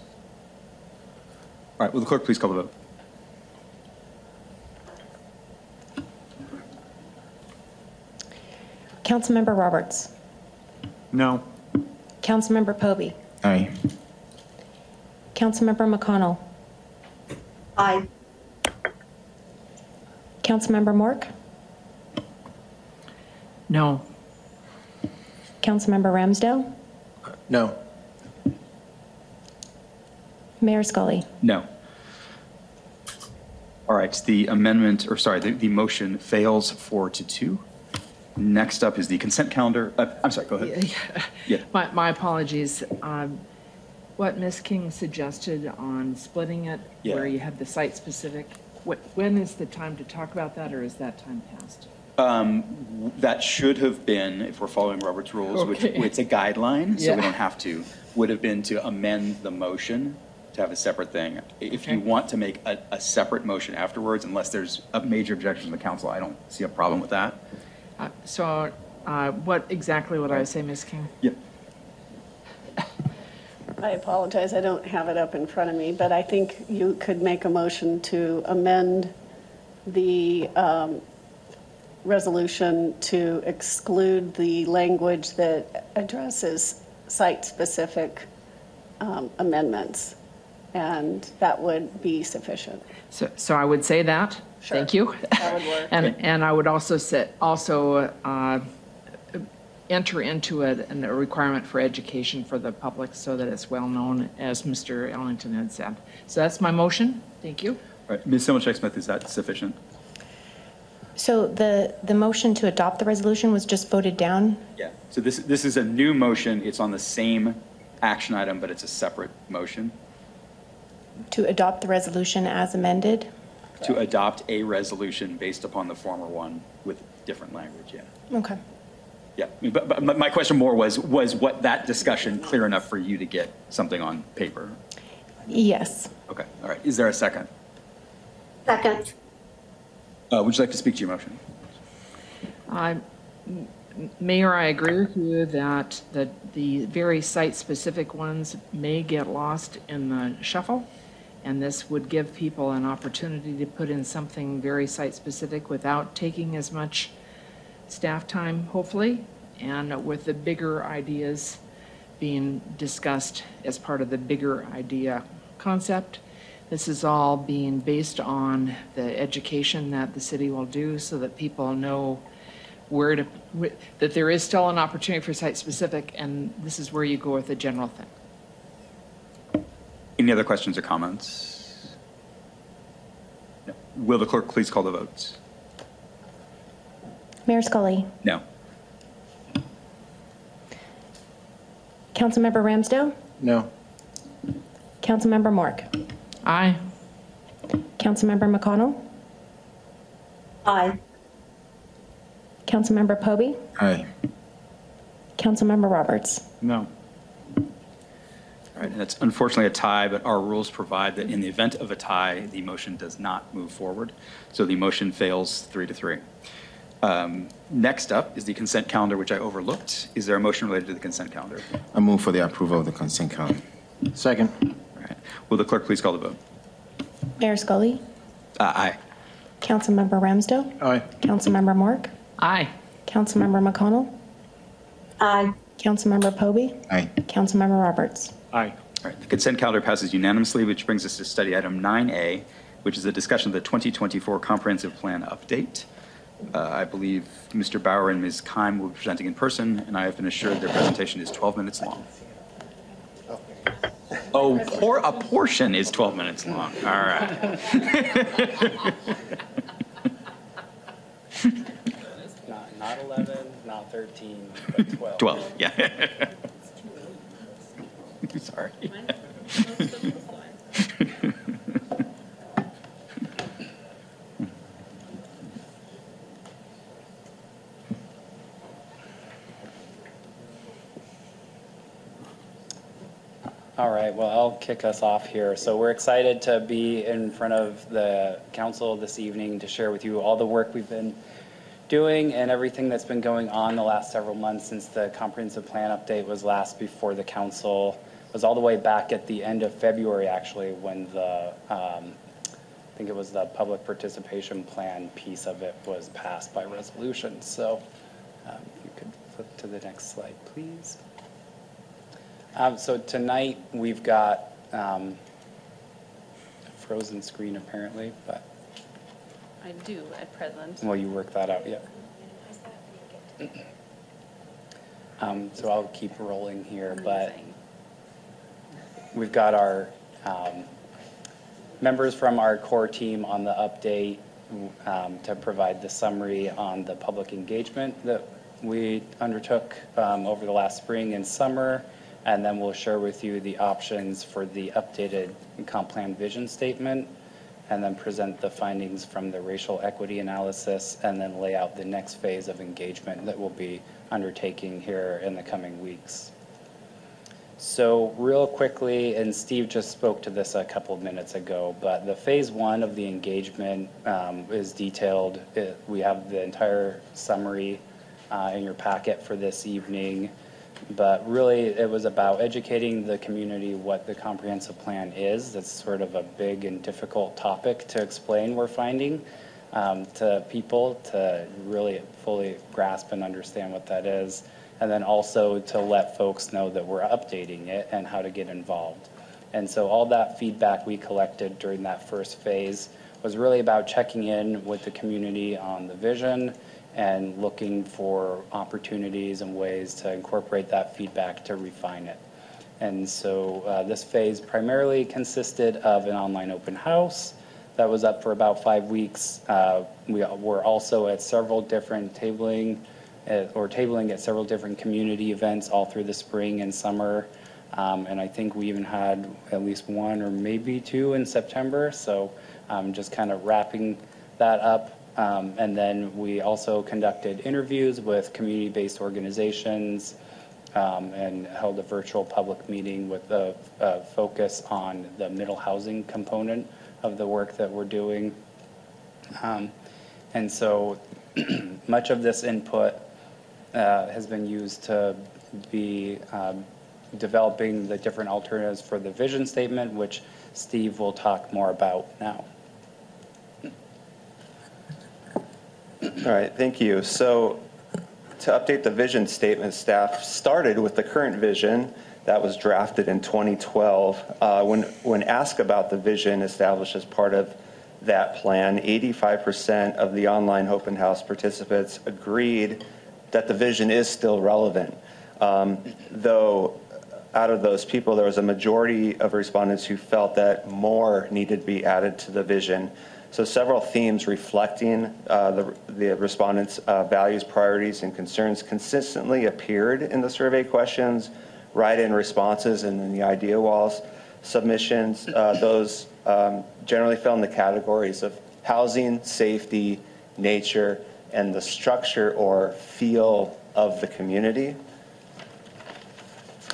All right, will the clerk please call the vote? Councilmember Roberts. No. Councilmember Pobee. Aye. Councilmember McConnell. Aye. Councilmember Mork. No. Councilmember Ramsdell. No. Mayor Scully. No. All right, the amendment, or sorry, the, the motion fails four to two. Next up is the consent calendar. Uh, I'm sorry, go ahead. Yeah. My, my apologies. Um, What Ms. King suggested on splitting it, where you have the site-specific, what, when is the time to talk about that, or is that time past? Um, That should have been, if we're following Robert's rules, which Okay. it's a guideline, so we don't have to, would have been to amend the motion to have a separate thing. If you want to make a, a separate motion afterwards, unless there's a major objection from the council, I don't see a problem with that. Uh, So uh, what exactly would I say, Ms. King? Yeah. I apologize, I don't have it up in front of me, but I think you could make a motion to amend the um, resolution to exclude the language that addresses site-specific um, amendments, and that would be sufficient. So, so I would say that. Thank you. That would work. <laughs> And, and I would also say, also uh, enter into it an- a requirement for education for the public so that it's well-known, as Mr. Ellington had said. So that's my motion. Thank you. All right, Ms. Simulcik Smith, is that sufficient? So the, the motion to adopt the resolution was just voted down? Yeah. So this, this is a new motion, it's on the same action item, but it's a separate motion To adopt the resolution as amended? To adopt a resolution based upon the former one with different language, yeah. Okay. Yeah, I mean, but, but my- my question more was, was what that discussion clear enough for you to get something on paper? Yes. Okay, all right. Is there a second? Second. Uh, would you like to speak to your motion? I- m- Mayor, I agree with you that the, the very site-specific ones may get lost in the shuffle, and this would give people an opportunity to put in something very site-specific without taking as much staff time, hopefully, and with the bigger ideas being discussed as part of the bigger idea concept. This is all being based on the education that the city will do so that people know where to, that there is still an opportunity for site-specific, and this is where you go with the general thing. Any other questions or comments? No. Will the clerk please call the votes? Mayor Scully. No. Councilmember Ramsdell. No. Councilmember Mork. Aye. Councilmember McConnell. Aye. Councilmember Pobee. Aye. Councilmember Roberts. No. All right, and it's unfortunately a tie, but our rules provide that in the event of a tie, the motion does not move forward. So the motion fails three to three. Um, Next up is the consent calendar, which I overlooked. Is there a motion related to the consent calendar? I move for the approval of the consent calendar. Second. All right. Will the clerk please call the vote? Mayor Scully. Uh, Aye. Councilmember Ramsdell. Aye. Councilmember Mork. Aye. Councilmember McConnell. Aye. Councilmember Pobee. Aye. Councilmember Roberts. Aye. All right, the consent calendar passes unanimously, which brings us to study item 9A, which is a discussion of the 2024 comprehensive plan update. Uh, I believe Mr. Bauer and Ms. Keim will be presenting in person, and I have been assured their presentation is 12 minutes long. Oh, por- a portion is 12 minutes long. All right. Not, <laughs> not 11, not 13, but 12. 12, yeah. <laughs> <laughs> Sorry. All right, well, I'll kick us off here. So we're excited to be in front of the council this evening to share with you all the work we've been doing and everything that's been going on the last several months since the comprehensive plan update was last before the council. It was all the way back at the end of February, actually, when the, um, I think it was the public participation plan piece of it was passed by resolution. So um, you could flip to the next slide, please. Um, So tonight, we've got um, a frozen screen apparently, but, I do at present. well, you work that out, yeah. <clears throat> Um, So I'll keep rolling here, but we've got our um, members from our core team on the update um, to provide the summary on the public engagement that we undertook um, over the last spring and summer. And then we'll share with you the options for the updated comp plan vision statement and then present the findings from the racial equity analysis and then lay out the next phase of engagement that we'll be undertaking here in the coming weeks. So real quickly, and Steve just spoke to this a couple of minutes ago, but the phase one of the engagement um, is detailed. It- We have the entire summary uh, in your packet for this evening. But really, it was about educating the community what the comprehensive plan is. That's sort of a big and difficult topic to explain, we're finding, um, to people to really fully grasp and understand what that is. And then also to let folks know that we're updating it and how to get involved. And so all that feedback we collected during that first phase was really about checking in with the community on the vision and looking for opportunities and ways to incorporate that feedback to refine it. And so uh, this phase primarily consisted of an online open house that was up for about five weeks. Uh, we were also at several different tabling or tabling at several different community events all through the spring and summer. Um, and I think we even had at least one or maybe two in September. So um, just kind of wrapping that up. Um, and then we also conducted interviews with community-based organizations um, and held a virtual public meeting with a, a focus on the middle housing component of the work that we're doing. Um, and so <clears throat> much of this input uh, has been used to be um, developing the different alternatives for the vision statement, which Steve will talk more about now. All right, thank you. So to update the vision statement, staff started with the current vision that was drafted in 2012. Uh, When, when asked about the vision established as part of that plan, 85% of the online open house participants agreed that the vision is still relevant. Um, Though out of those people, there was a majority of respondents who felt that more needed to be added to the vision. So several themes reflecting uh, the, the respondents' uh, values, priorities, and concerns consistently appeared in the survey questions, write-in responses, and in the idea walls submissions. Uh, those um, generally fell in the categories of housing, safety, nature, and the structure or feel of the community.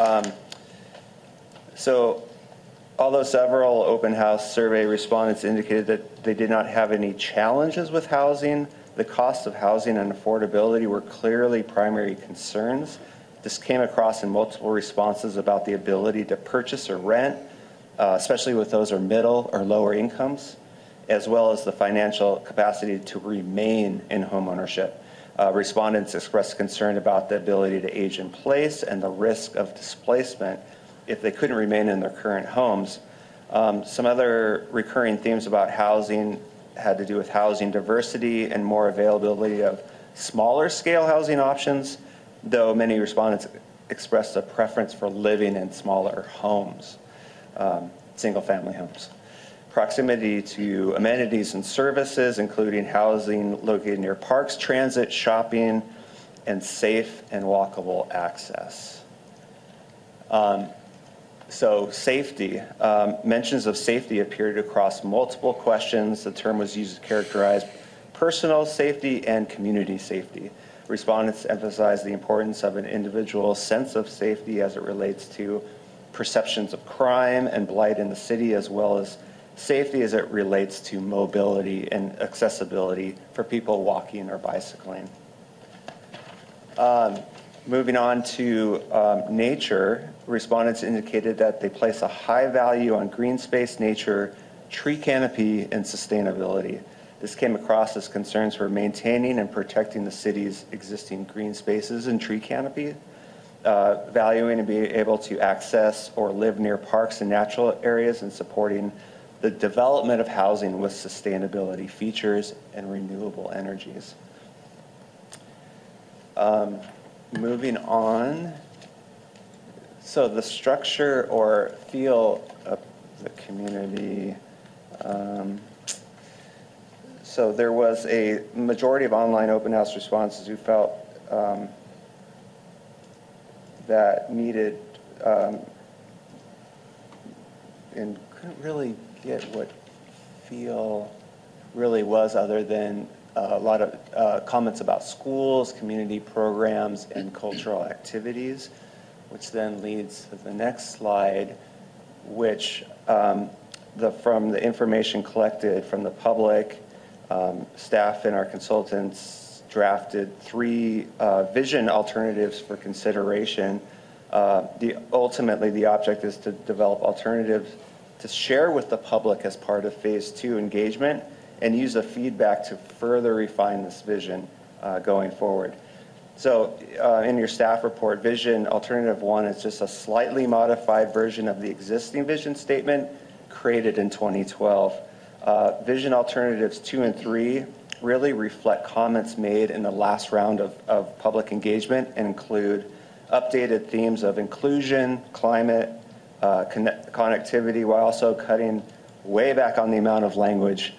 Um, so although several open house survey respondents indicated that they did not have any challenges with housing, the cost of housing and affordability were clearly primary concerns. This came across in multiple responses about the ability to purchase or rent, uh, especially with those are middle or lower incomes, as well as the financial capacity to remain in homeownership. Uh, respondents expressed concern about the ability to age in place and the risk of displacement if they couldn't remain in their current homes. Um, some other recurring themes about housing had to do with housing diversity and more availability of smaller scale housing options, though many respondents expressed a preference for living in smaller homes, um, single family homes. Proximity to amenities and services, including housing located near parks, transit, shopping, and safe and walkable access. Um, so safety, um, mentions of safety appeared across multiple questions. The term was used to characterize personal safety and community safety. Respondents emphasized the importance of an individual's sense of safety as it relates to perceptions of crime and blight in the city, as well as safety as it relates to mobility and accessibility for people walking or bicycling. Um, moving on to um, nature, respondents indicated that they place a high value on green space, nature, tree canopy, and sustainability. This came across as concerns for maintaining and protecting the city's existing green spaces and tree canopy, uh, valuing and being able to access or live near parks and natural areas, and supporting the development of housing with sustainability features and renewable energies. Um, moving on. So the structure or feel of the community. Um, so there was a majority of online open house responses who felt um, that needed um, and couldn't really get what feel really was other than a lot of uh, comments about schools, community programs, and cultural activities, which then leads to the next slide, which um, the, from the information collected from the public, um, staff and our consultants drafted three uh, vision alternatives for consideration. Uh, the, ultimately, the object is to develop alternatives to share with the public as part of phase two engagement and use the feedback to further refine this vision uh, going forward. So uh, in your staff report, vision alternative one is just a slightly modified version of the existing vision statement created in 2012. Uh, vision alternatives two and three really reflect comments made in the last round of, of public engagement and include updated themes of inclusion, climate, uh, connect, connectivity, while also cutting way back on the amount of language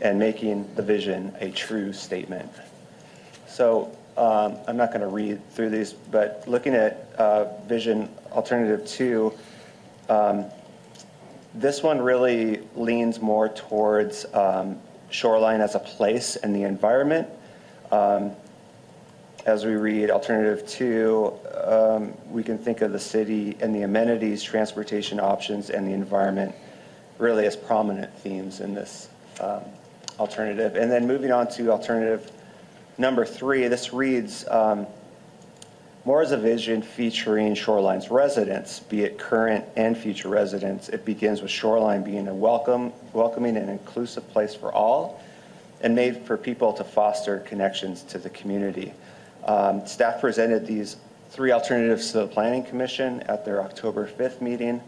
and making the vision a true statement. So um, I'm not going to read through these, but looking at uh, vision alternative two, um, this one really leans more towards um, shoreline as a place and the environment. Um, as we read alternative two, um, we can think of the city and the amenities, transportation options, and the environment really as prominent themes in this um, alternative. And then moving on to alternative number three, this reads um, more as a vision featuring Shoreline's residents, be it current and future residents. It begins with Shoreline being a welcome, welcoming and inclusive place for all and made for people to foster connections to the community. Um, staff presented these three alternatives to the Planning Commission at their October 5th meeting.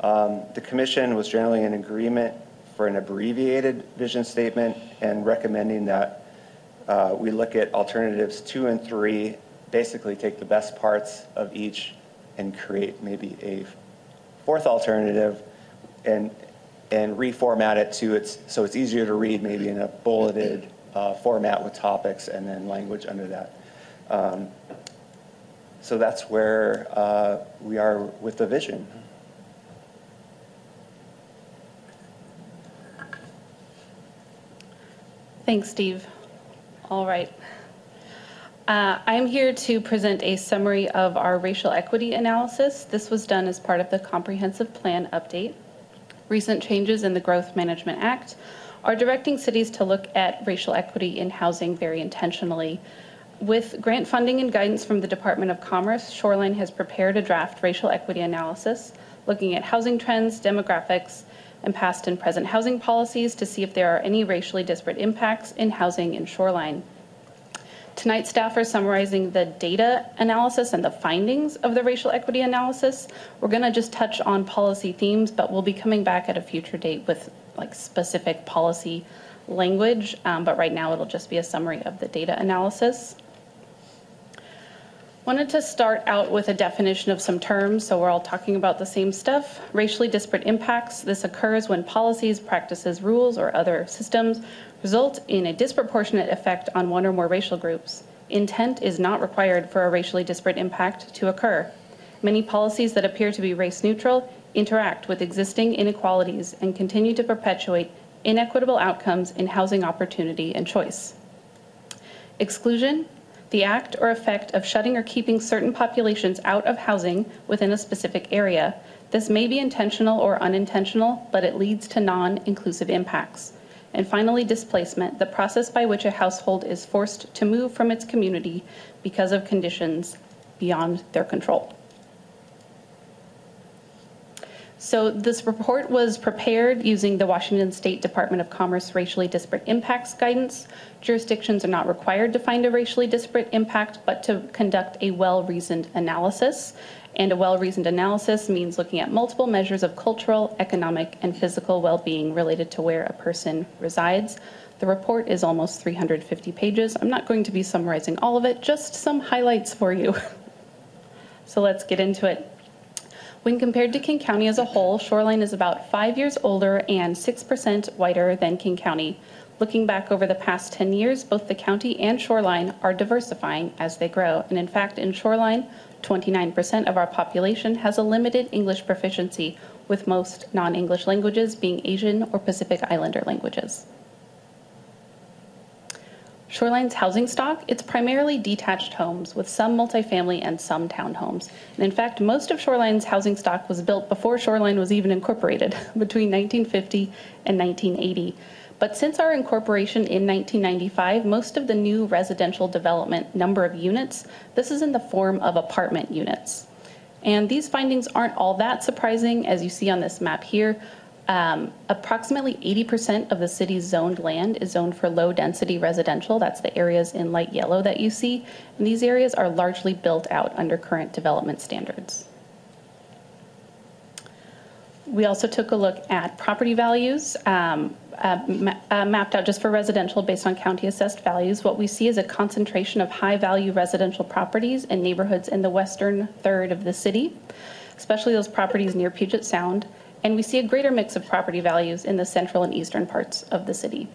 Um, the Commission was generally in agreement for an abbreviated vision statement and recommending that uh, we look at alternatives two and three, basically take the best parts of each and create maybe a fourth alternative and and reformat it to its so it's easier to read maybe in a bulleted uh, format with topics and then language under that. Um, so that's where uh, we are with the vision. Thanks, Steve. All right. Uh, I'm here to present a summary of our racial equity analysis. This was done as part of the Comprehensive Plan Update. Recent changes in the Growth Management Act are directing cities to look at racial equity in housing very intentionally. With grant funding and guidance from the Department of Commerce, Shoreline has prepared a draft racial equity analysis looking at housing trends, demographics, and past and present housing policies to see if there are any racially disparate impacts in housing in Shoreline. Tonight, staff are summarizing the data analysis and the findings of the racial equity analysis. We're going to just touch on policy themes, but we'll be coming back at a future date with like specific policy language. Um, but right now, it'll just be a summary of the data analysis. Wanted to start out with a definition of some terms, so we're all talking about the same stuff. Racially disparate impacts. This occurs when policies, practices, rules, or other systems result in a disproportionate effect on one or more racial groups. Intent is not required for a racially disparate impact to occur. Many policies that appear to be race neutral interact with existing inequalities and continue to perpetuate inequitable outcomes in housing opportunity and choice. Exclusion the act or effect of shutting or keeping certain populations out of housing within a specific area. This may be intentional or unintentional, but it leads to non inclusive impacts. And finally, displacement, the process by which a household is forced to move from its community because of conditions beyond their control. So this report was prepared using the Washington State Department of Commerce racially disparate impacts guidance. Jurisdictions are not required to find a racially disparate impact, but to conduct a well-reasoned analysis. And a well-reasoned analysis means looking at multiple measures of cultural, economic, and physical well-being related to where a person resides. The report is almost 350 pages. I'm not going to be summarizing all of it, just some highlights for you. <laughs> so let's get into it. When compared to King County as a whole, Shoreline is about five years older and 6% whiter than King County. Looking back over the past 10 years, both the county and Shoreline are diversifying as they grow. And in fact, in Shoreline, 29% of our population has a limited English proficiency, with most non English languages being Asian or Pacific Islander languages. Shoreline's housing stock, it's primarily detached homes with some multifamily and some townhomes. And in fact, most of Shoreline's housing stock was built before Shoreline was even incorporated, <laughs> between 1950 and 1980. But since our incorporation in 1995, most of the new residential development number of units, this is in the form of apartment units. And these findings aren't all that surprising, as you see on this map here. Um, approximately 80% of the city's zoned land is zoned for low density residential. That's the areas in light yellow that you see. And these areas are largely built out under current development standards. We also took a look at property values. Um, uh, ma uh, mapped out just for residential based on county assessed values, what we see is a concentration of high value residential properties in neighborhoods in the western third of the city, especially those properties near Puget Sound and we see a greater mix of property values in the central and eastern parts of the city.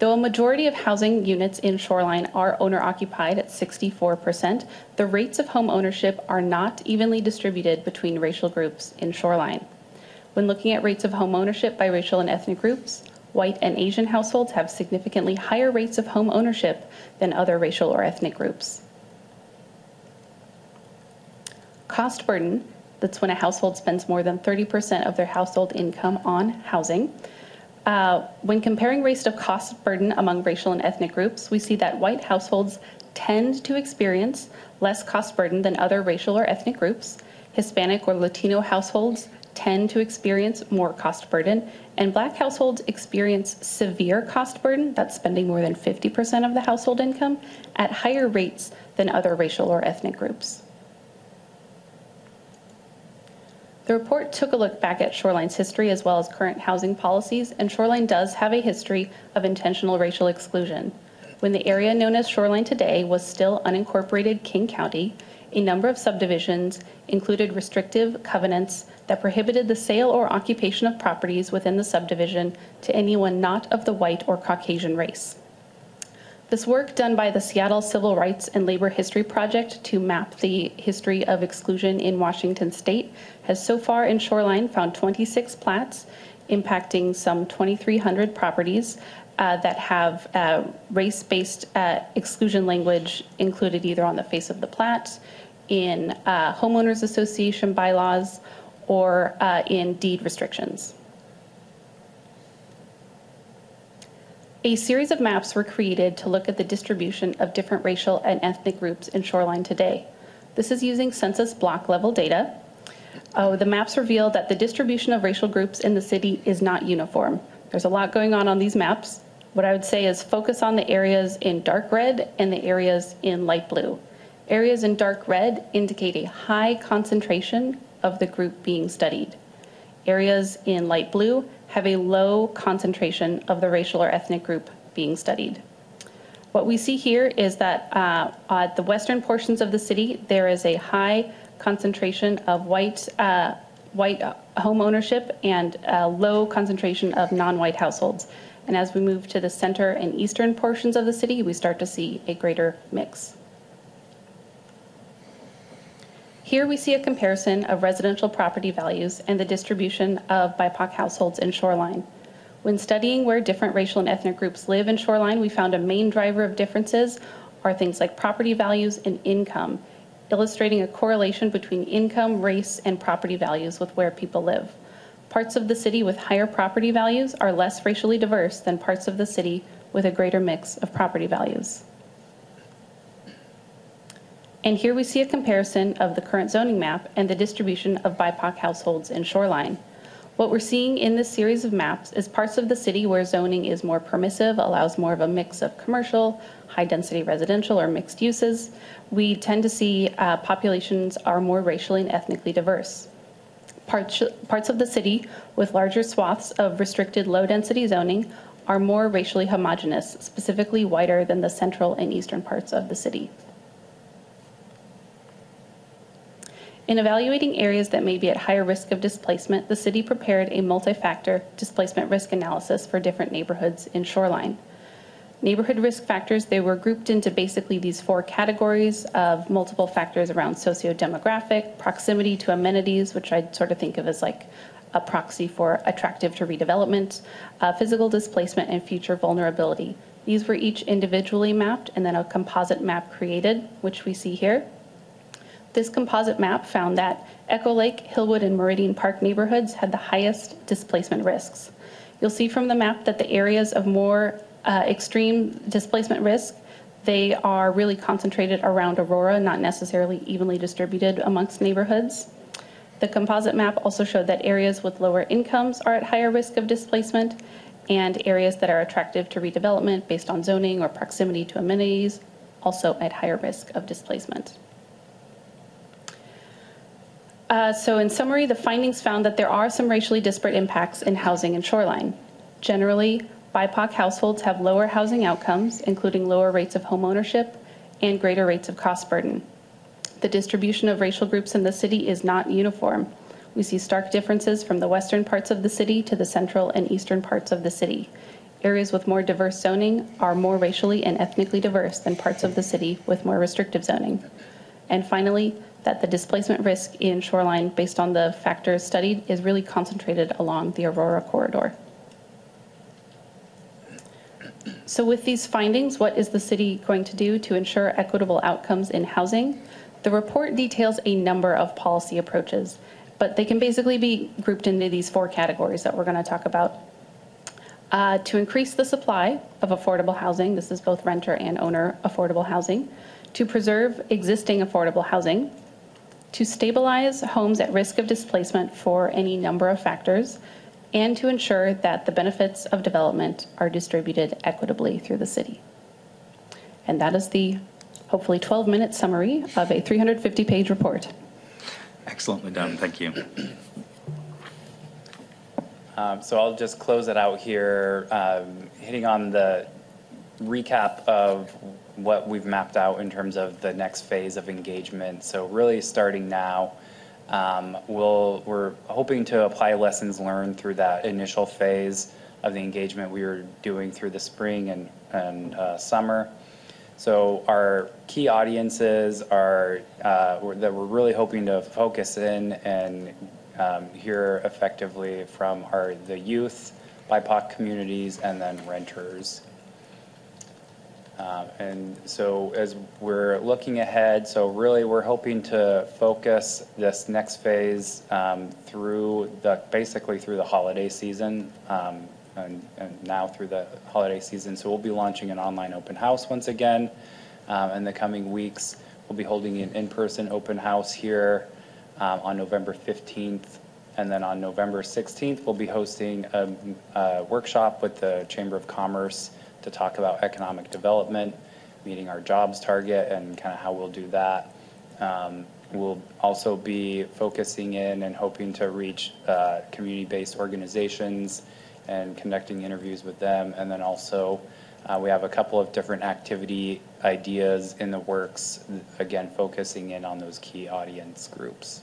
Though a majority of housing units in Shoreline are owner occupied at 64%, the rates of home ownership are not evenly distributed between racial groups in Shoreline. When looking at rates of home ownership by racial and ethnic groups, white and Asian households have significantly higher rates of home ownership than other racial or ethnic groups. Cost burden that's when a household spends more than 30% of their household income on housing. Uh, when comparing rates of cost burden among racial and ethnic groups, we see that white households tend to experience less cost burden than other racial or ethnic groups. Hispanic or Latino households tend to experience more cost burden, and black households experience severe cost burden, that's spending more than 50% of the household income, at higher rates than other racial or ethnic groups. The report took a look back at Shoreline's history as well as current housing policies, and Shoreline does have a history of intentional racial exclusion. When the area known as Shoreline today was still unincorporated King County, a number of subdivisions included restrictive covenants that prohibited the sale or occupation of properties within the subdivision to anyone not of the white or Caucasian race. This work done by the Seattle Civil Rights and Labor History Project to map the history of exclusion in Washington state has so far in Shoreline found 26 plats impacting some 2,300 properties uh, that have uh, race-based uh, exclusion language included either on the face of the plat, in uh, homeowners association bylaws, or uh, in deed restrictions. A series of maps were created to look at the distribution of different racial and ethnic groups in Shoreline today. This is using census block level data. Oh, the maps reveal that the distribution of racial groups in the city is not uniform. There's a lot going on on these maps. What I would say is focus on the areas in dark red and the areas in light blue. Areas in dark red indicate a high concentration of the group being studied. Areas in light blue have a low concentration of the racial or ethnic group being studied. What we see here is that uh, at the western portions of the city, there is a high concentration of white, uh, white home ownership and a low concentration of non-white households. And as we move to the center and eastern portions of the city, we start to see a greater mix. Here we see a comparison of residential property values and the distribution of BIPOC households in Shoreline. When studying where different racial and ethnic groups live in Shoreline, we found a main driver of differences are things like property values and income, illustrating a correlation between income, race, and property values with where people live. Parts of the city with higher property values are less racially diverse than parts of the city with a greater mix of property values. And here we see a comparison of the current zoning map and the distribution of BIPOC households in Shoreline. What we're seeing in this series of maps is parts of the city where zoning is more permissive, allows more of a mix of commercial, high-density residential, or mixed uses. We tend to see uh, populations are more racially and ethnically diverse. Parts, parts of the city with larger swaths of restricted low-density zoning are more racially homogenous, specifically whiter than the central and eastern parts of the city. In evaluating areas that may be at higher risk of displacement, the city prepared a multi-factor displacement risk analysis for different neighborhoods in Shoreline. Neighborhood risk factors, they were grouped into basically these four categories of multiple factors around socio-demographic, proximity to amenities, which I'd sort of think of as like a proxy for attractive to redevelopment, uh, physical displacement, and future vulnerability. These were each individually mapped and then a composite map created, which we see here. This composite map found that Echo Lake, Hillwood, and Meridian Park neighborhoods had the highest displacement risks. You'll see from the map that the areas of more uh, extreme displacement risk, they are really concentrated around Aurora, not necessarily evenly distributed amongst neighborhoods. The composite map also showed that areas with lower incomes are at higher risk of displacement, and areas that are attractive to redevelopment based on zoning or proximity to amenities also at higher risk of displacement. Uh, so in summary, the findings found that there are some racially disparate impacts in housing and shoreline. Generally, BIPOC households have lower housing outcomes, including lower rates of homeownership and greater rates of cost burden. The distribution of racial groups in the city is not uniform. We see stark differences from the western parts of the city to the central and eastern parts of the city. Areas with more diverse zoning are more racially and ethnically diverse than parts of the city with more restrictive zoning. And finally, that the displacement risk in shoreline based on the factors studied is really concentrated along the Aurora corridor. So with these findings, what is the city going to do to ensure equitable outcomes in housing? The report details a number of policy approaches, but they can basically be grouped into these four categories that we're going to talk about. Uh, to increase the supply of affordable housing, this is both renter and owner affordable housing, to preserve existing affordable housing, to stabilize homes at risk of displacement for any number of factors, and to ensure that the benefits of development are distributed equitably through the city. And that is the hopefully 12 minute summary of a 350 page report. Excellently done. Thank you. Um, so I'll just close it out here, um, hitting on the recap of what we've mapped out in terms of the next phase of engagement. So really starting now, um, we'll, we're hoping to apply lessons learned through that initial phase of the engagement we were doing through the spring and, and uh, summer. So our key audiences are uh, that we're really hoping to focus in and um, hear effectively from are the youth, BIPOC communities, and then renters. Uh, and so as we're looking ahead, so really we're hoping to focus this next phase um, through the, basically through the holiday season um, and, and, now through the holiday season. So we'll be launching an online open house once again um, in the coming weeks. We'll be holding an in-person open house here um, on November 15th. And then on November 16th, we'll be hosting a, a workshop with the Chamber of Commerce to talk about economic development, meeting our jobs target, and kind of how we'll do that. Um, we'll also be focusing in and hoping to reach uh, community-based organizations and conducting interviews with them. And then also, uh, we have a couple of different activity ideas in the works, again, focusing in on those key audience groups.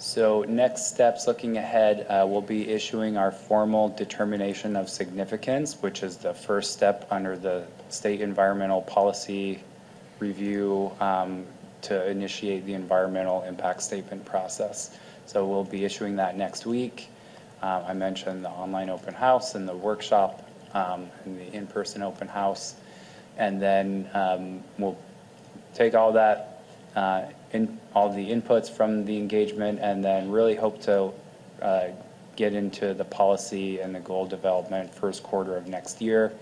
So next steps looking ahead, uh, we'll be issuing our formal determination of significance, which is the first step under the state environmental policy review um, to initiate the environmental impact statement process. So we'll be issuing that next week. Um, I mentioned the online open house and the workshop um, and the in-person open house. And then um, we'll take all that uh, in all the inputs from the engagement and then really hope to uh, get into the policy and the goal development first quarter of next year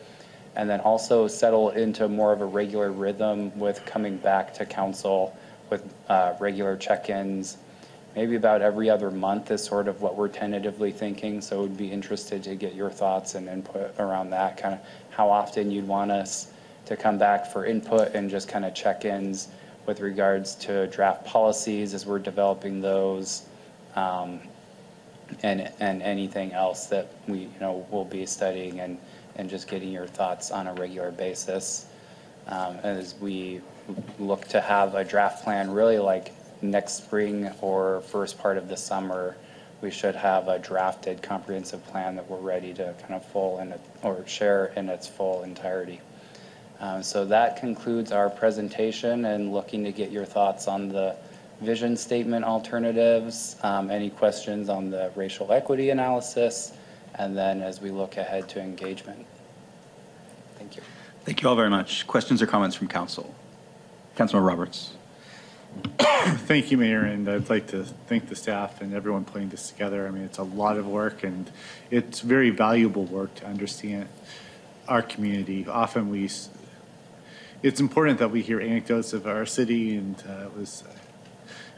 and then also settle into more of a regular rhythm with coming back to council with uh, regular check-ins. Maybe about every other month is sort of what we're tentatively thinking, so would be interested to get your thoughts and input around that, kind of how often you'd want us to come back for input and just kind of check-ins with regards to draft policies as we're developing those, um, and, and anything else that we, you know, will be studying and, and just getting your thoughts on a regular basis. Um, as we look to have a draft plan really like next spring or first part of the summer, we should have a drafted comprehensive plan that we're ready to kind of full in or share in its full entirety. Um, So that concludes our presentation and looking to get your thoughts on the vision statement alternatives, um, any questions on the racial equity analysis, and then as we look ahead to engagement. Thank you. Thank you all very much. Questions or comments from council? Councilmember Roberts. <coughs> Thank you, Mayor, and I'd like to thank the staff and everyone putting this together. I mean, it's a lot of work, and it's very valuable work to understand our community. Often we, s- it's important that we hear anecdotes of our city, and uh, it was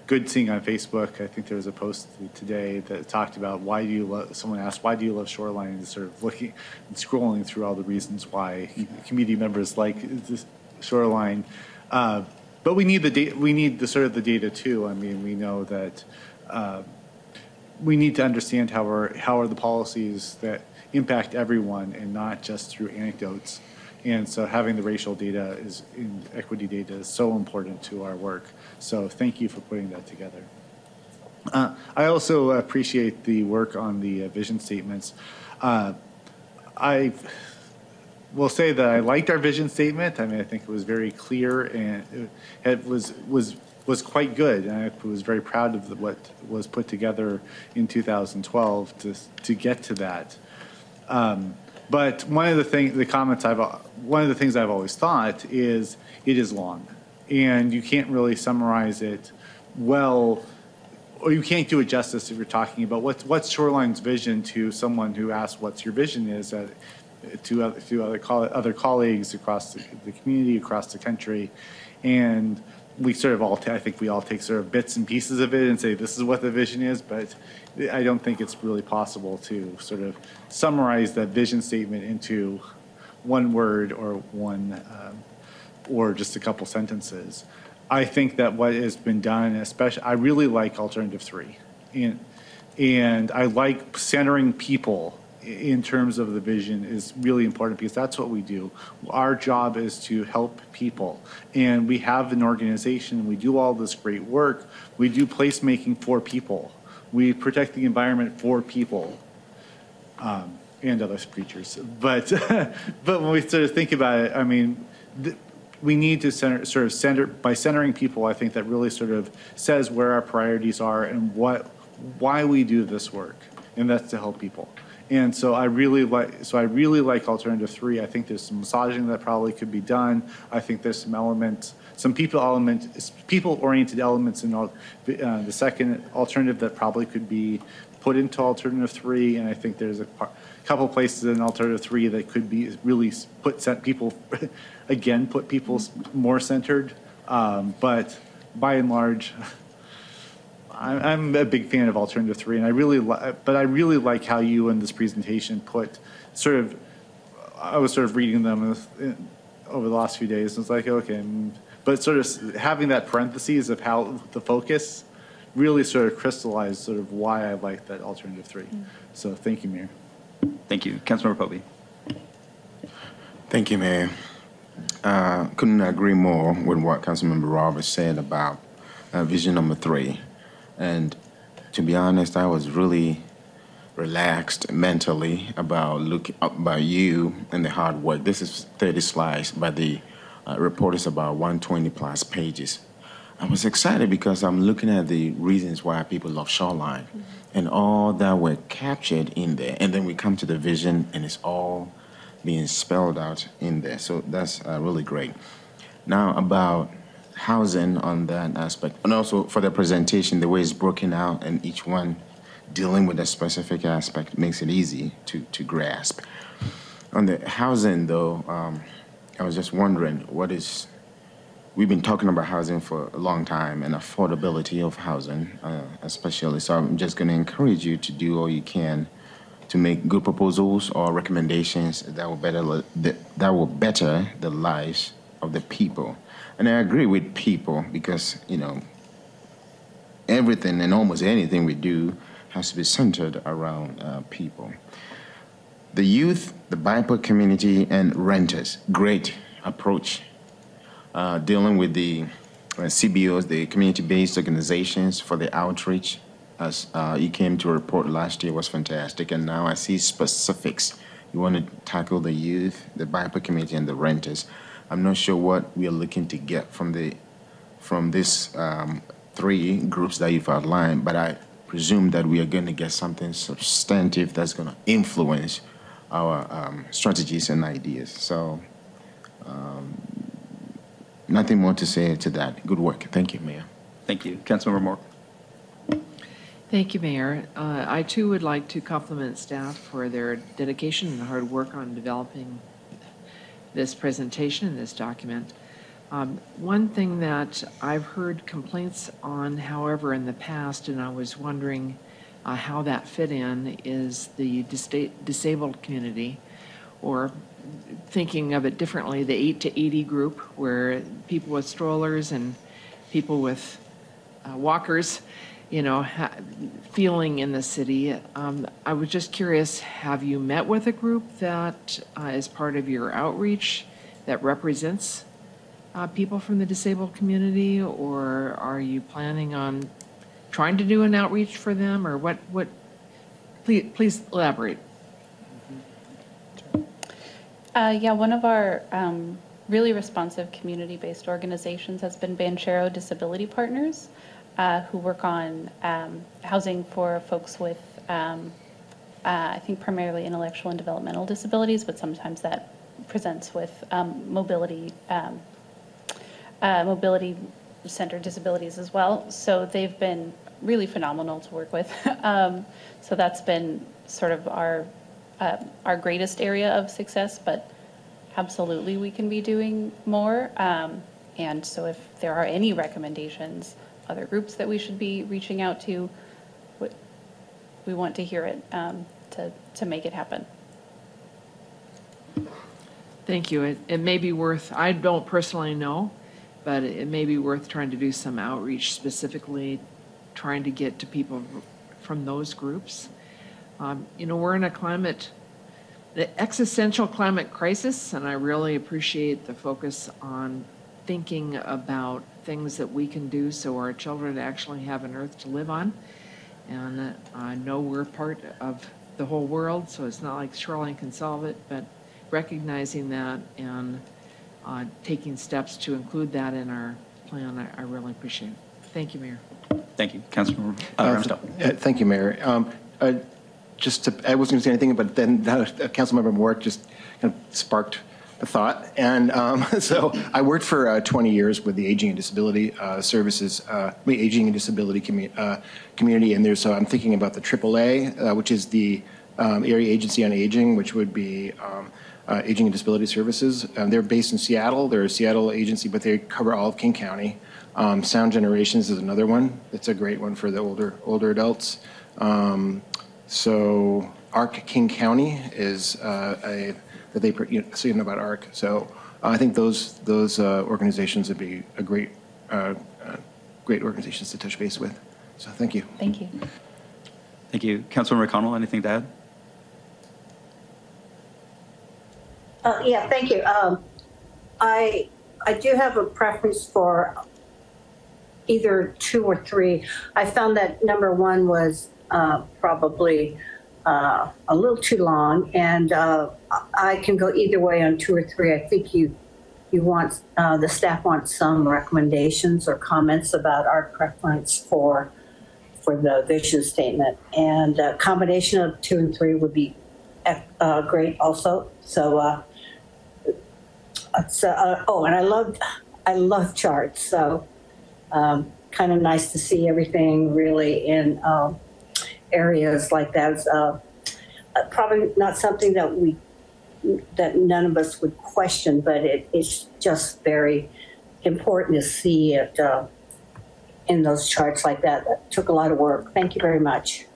good seeing on Facebook. I think there was a post today that talked about why do you love. Someone asked, "Why do you love Shoreline?" And sort of looking and scrolling through all the reasons why community members like this Shoreline. Uh, but we need the data. We need the sort of the data too. I mean, we know that. Uh, we need to understand how are how are the policies that impact everyone and not just through anecdotes. And so having the racial data is in equity data is so important to our work. So thank you for putting that together. Uh, I also appreciate the work on the uh, vision statements. Uh, I will say that I liked our vision statement. I mean, I think it was very clear and it, was was was quite good. And I was very proud of the, what was put together in 2012 to to get to that. Um, but one of the thing, the comments I've, one of the things I've always thought is it is long, and you can't really summarize it well, or you can't do it justice if you're talking about what's what's Shoreline's vision to someone who asks what's your vision is uh, to other, to other coll- other colleagues across the, the community across the country, and we sort of all I think we all take sort of bits and pieces of it and say this is what the vision is, but I don't think it's really possible to sort of summarize that vision statement into one word or one um, or just a couple sentences. I think that what has been done, especially, I really like alternative three, and and I like centering people in terms of the vision is really important because that's what we do. Our job is to help people, and we have an organization. We do all this great work. We do placemaking for people. We protect the environment for people um, and other creatures. But <laughs> but when we sort of think about it, I mean, we need to center, sort of center by centering people. I think that really sort of says where our priorities are and what why we do this work, and that's to help people. And so I really like so I really like alternative three. I think there's some massaging that probably could be done. I think there's some elements, some people element, people oriented elements in all, uh, the second alternative that probably could be put into alternative three. And I think there's a par- couple places in alternative three that could be really put set people <laughs> again put people more centered. Um, but by and large. <laughs> I'm, I'm a big fan of alternative three, and I really, li- but I really like how you in this presentation put sort of. I was sort of reading them over the last few days, and it's like okay, mm, but sort of having that parentheses of how the focus really sort of crystallized sort of why I like that alternative three. So thank you, Mayor. Thank you. Councilmember Pobee. Thank you, Mayor. Uh, couldn't agree more with what Councilmember Roberts said about uh, vision number three. And to be honest, I was really relaxed mentally about look about you and the hard work. This is 30 slides, by the uh, report is about 120 plus pages. I was excited because I'm looking at the reasons why people love Shoreline and all that were captured in there. And then we come to the vision and it's all being spelled out in there. So that's uh, really great. Now, about housing on that aspect, and also for the presentation, the way it's broken out and each one dealing with a specific aspect makes it easy to, to grasp. On the housing, though, um, I was just wondering what is. We've been talking about housing for a long time and affordability of housing, uh, especially. So I'm just going to encourage you to do all you can to make good proposals or recommendations that will better that, that will better the lives of the people. And I agree with people because you know everything and almost anything we do has to be centered around uh, people. The youth, the BIPOC community, and renters, great approach. Uh, dealing with the uh, CBOs, the community-based organizations for the outreach, as uh, you came to report last year was fantastic, and now I see specifics. You want to tackle the youth, the BIPOC community, and the renters. I'm not sure what we are looking to get from the from this um, three groups that you've outlined, but I presume that we are going to get something substantive that's going to influence our um, strategies and ideas. So, um, nothing more to say to that. Good work. Thank you, Mayor. Thank you. Councilmember Mork. Thank you, Mayor. Uh, I too would like to compliment staff for their dedication and hard work on developing this presentation and this document. Um, one thing that I've heard complaints on, however, in the past, and I was wondering uh, how that fit in, is the disa- disabled community, or thinking of it differently, the 8 to 80 group, where people with strollers and people with uh, walkers, you know, ha- feeling in the city. Um, I was just curious, have you met with a group that uh, is part of your outreach that represents uh, people from the disabled community, or are you planning on trying to do an outreach for them, or what, what, please, please elaborate. Uh, yeah, one of our um, really responsive community-based organizations has been Banchero Disability Partners, uh, who work on um, housing for folks with, um, uh, I think primarily intellectual and developmental disabilities, but sometimes that presents with um, mobility, um, uh, mobility center disabilities as well. So they've been really phenomenal to work with. <laughs> Um, so that's been sort of our uh, our greatest area of success, but absolutely we can be doing more. Um, and so if there are any recommendations, other groups that we should be reaching out to, we- want to hear it um, to, to make it happen. Thank you. It, it may be worth, I don't personally know, but it may be worth trying to do some outreach specifically, trying to get to people from those groups. Um, you know, we're in a climate, the existential climate crisis, and I really appreciate the focus on thinking about things that we can do so our children actually have an earth to live on. And uh, I know we're part of the whole world, so it's not like Shoreline can solve it, but recognizing that and uh, taking steps to include that in our plan, I, I really appreciate. it. Thank you, Mayor. Thank you. Councilmember uh, Uh, Ramsdell. uh, Thank you, Mayor. Um, uh, Just to, I wasn't going to say anything, but then uh, Councilmember Mork just kind of sparked a thought. And um, <laughs> so I worked for uh, 20 years with the Aging and Disability uh, Services, uh, Aging and Disability commu- uh, community, and there's, so I'm thinking about the AAA, uh, which is the um, Area Agency on Aging, which would be um, uh, Aging and Disability Services. Um, They're based in Seattle. They're a Seattle agency, but they cover all of King County. Um, Sound Generations is another one. It's a great one for the older older adults. Um, so ARC King County is uh, a that they you know, so you know about ARC. So uh, I think those those uh, organizations would be a great uh, uh, great organizations to touch base with. So thank you. Thank you. Thank you. Councilmember Connell, anything to add? Uh, yeah, thank you. Um, I, I do have a preference for either two or three. I found that number one was, uh, probably, uh, a little too long and, uh, I can go either way on two or three. I think you, you want, uh, the staff wants some recommendations or comments about our preference for, for the vision statement. And a combination of two and three would be, uh, great also. So, uh, uh, oh, and I love, I love charts. So, um, kind of nice to see everything really in um, areas like that. Uh, uh, probably not something that we that none of us would question, but it, it's just very important to see it uh, in those charts like that. That took a lot of work. Thank you very much.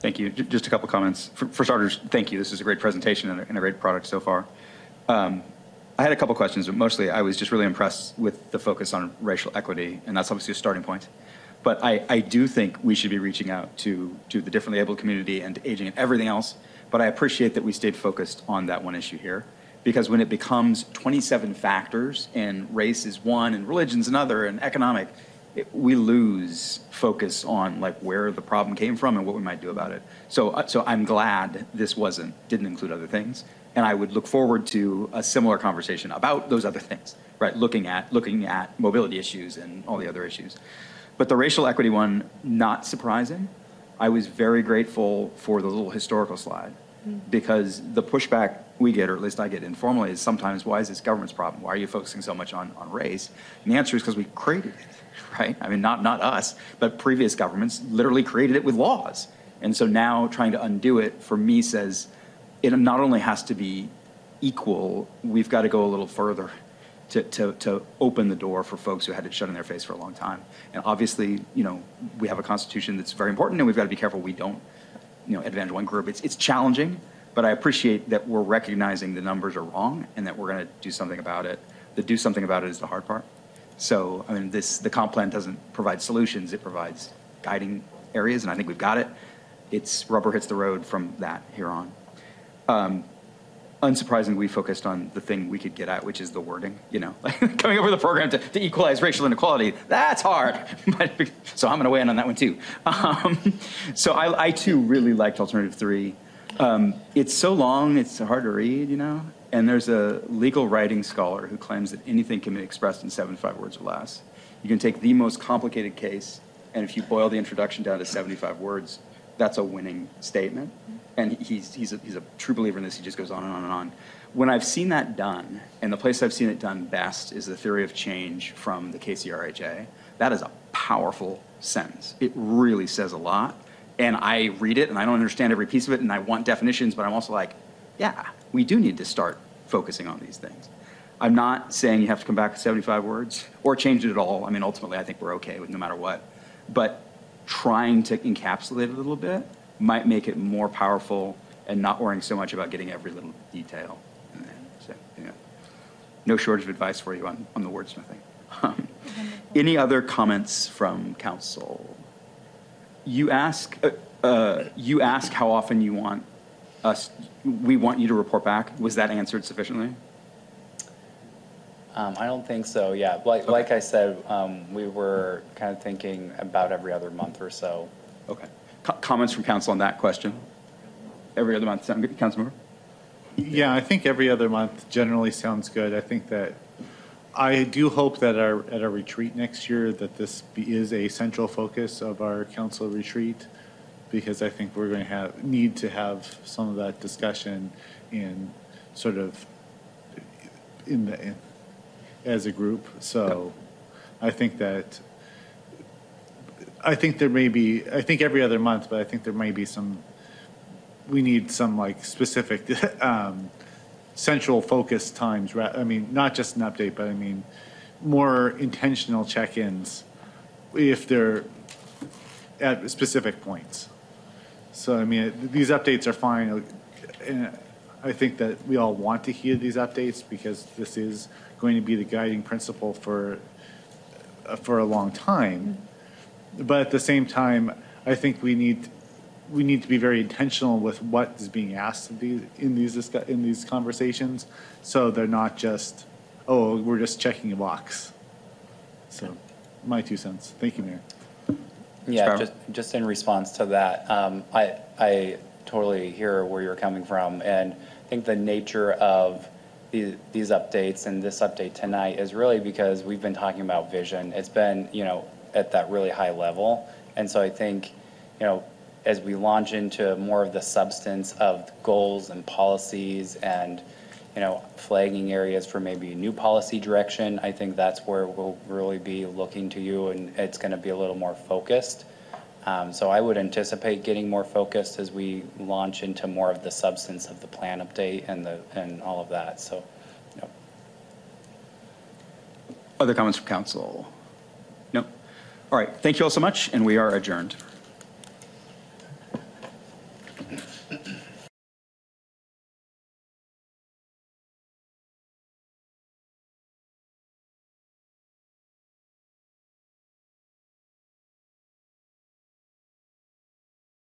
Thank you. Just a couple comments. For, for starters, thank you. This is a great presentation and a, and a great product so far. Um, I had a couple questions, but mostly I was just really impressed with the focus on racial equity, and that's obviously a starting point. But I, I do think we should be reaching out to, to the differently able community and aging and everything else. But I appreciate that we stayed focused on that one issue here. Because when it becomes 27 factors and race is one and religion's another and economic, it, we lose focus on like where the problem came from and what we might do about it. So, uh, so I'm glad this wasn't didn't include other things, and I would look forward to a similar conversation about those other things, right? Looking at looking at mobility issues and all the other issues. But the racial equity one, not surprising. I was very grateful for the little historical slide mm-hmm. because the pushback we get, or at least I get informally, is sometimes why is this government's problem? Why are you focusing so much on, on race? And the answer is because we created it, <laughs> right? I mean, not, not us, but previous governments literally created it with laws. And so now trying to undo it for me says it not only has to be equal, we've got to go a little further to, to, to open the door for folks who had it shut in their face for a long time. And obviously, you know, we have a constitution that's very important and we've got to be careful we don't, you know, advantage one group. It's, it's challenging, but I appreciate that we're recognizing the numbers are wrong and that we're going to do something about it. The do something about it is the hard part. So, I mean, this, the comp plan doesn't provide solutions, it provides guiding areas, and I think we've got it. It's rubber hits the road from that here on. Um, unsurprisingly, we focused on the thing we could get at, which is the wording. You know, <laughs> coming up with a program to, to equalize racial inequality. That's hard. <laughs> But, so I'm going to weigh in on that one too. <laughs> Um, so I, I too really liked alternative three. Um, it's so long, it's hard to read. You know, and there's a legal writing scholar who claims that anything can be expressed in 75 words or less. You can take the most complicated case, and if you boil the introduction down to 75 words, that's a winning statement. And he's, he's, a, he's a true believer in this. He just goes on and on and on. When I've seen that done, and the place I've seen it done best is the theory of change from the KCRHA, that is a powerful sentence. It really says a lot. And I read it, and I don't understand every piece of it, and I want definitions, but I'm also like, yeah, we do need to start focusing on these things. I'm not saying you have to come back with 75 words or change it at all. I mean, ultimately, I think we're okay with no matter what. But trying to encapsulate it a little bit might make it more powerful and not worrying so much about getting every little detail. So, yeah. No shortage of advice for you on, on the wordsmithing. <laughs> Any other comments from council? You ask, uh, uh, you ask how often you want us, we want you to report back. Was that answered sufficiently? Um, I don't think so, yeah. Like, like I said, um, we were kind of thinking about every other month or so. Okay. Co- comments from council on that question? Every other month, sound good? Yeah, I think every other month generally sounds good. I think that, I do hope that our, at our retreat next year, that this be- is a central focus of our council retreat, because I think we're going to have, need to have some of that discussion in sort of, in the, in- as a group. So I think that, I think there may be, I think every other month, but I think there may be some, we need some like specific <laughs> um, central focus times. I mean, not just an update, but I mean more intentional check-ins if they're at specific points. So I mean, these updates are fine, and I think that we all want to hear these updates because this is going to be the guiding principle for uh, for a long time. But at the same time, I think we need we need to be very intentional with what is being asked of these in these discu- in these conversations, so they're not just oh we're just checking a box. So, my two cents. Thank you, Mayor. Yeah, Sparrow? just, just in response to that, um, I, I totally hear where you're coming from. And I think the nature of these, these updates and this update tonight is really because we've been talking about vision. It's been, you know, at that really high level. And so I think, you know, as we launch into more of the substance of goals and policies and you know flagging areas for maybe new policy direction i think that's where we'll really be looking to you and it's going to be a little more focused um, so i would anticipate getting more focused as we launch into more of the substance of the plan update and the and all of that so you know. other comments from council all right. Thank you all so much, and we are adjourned.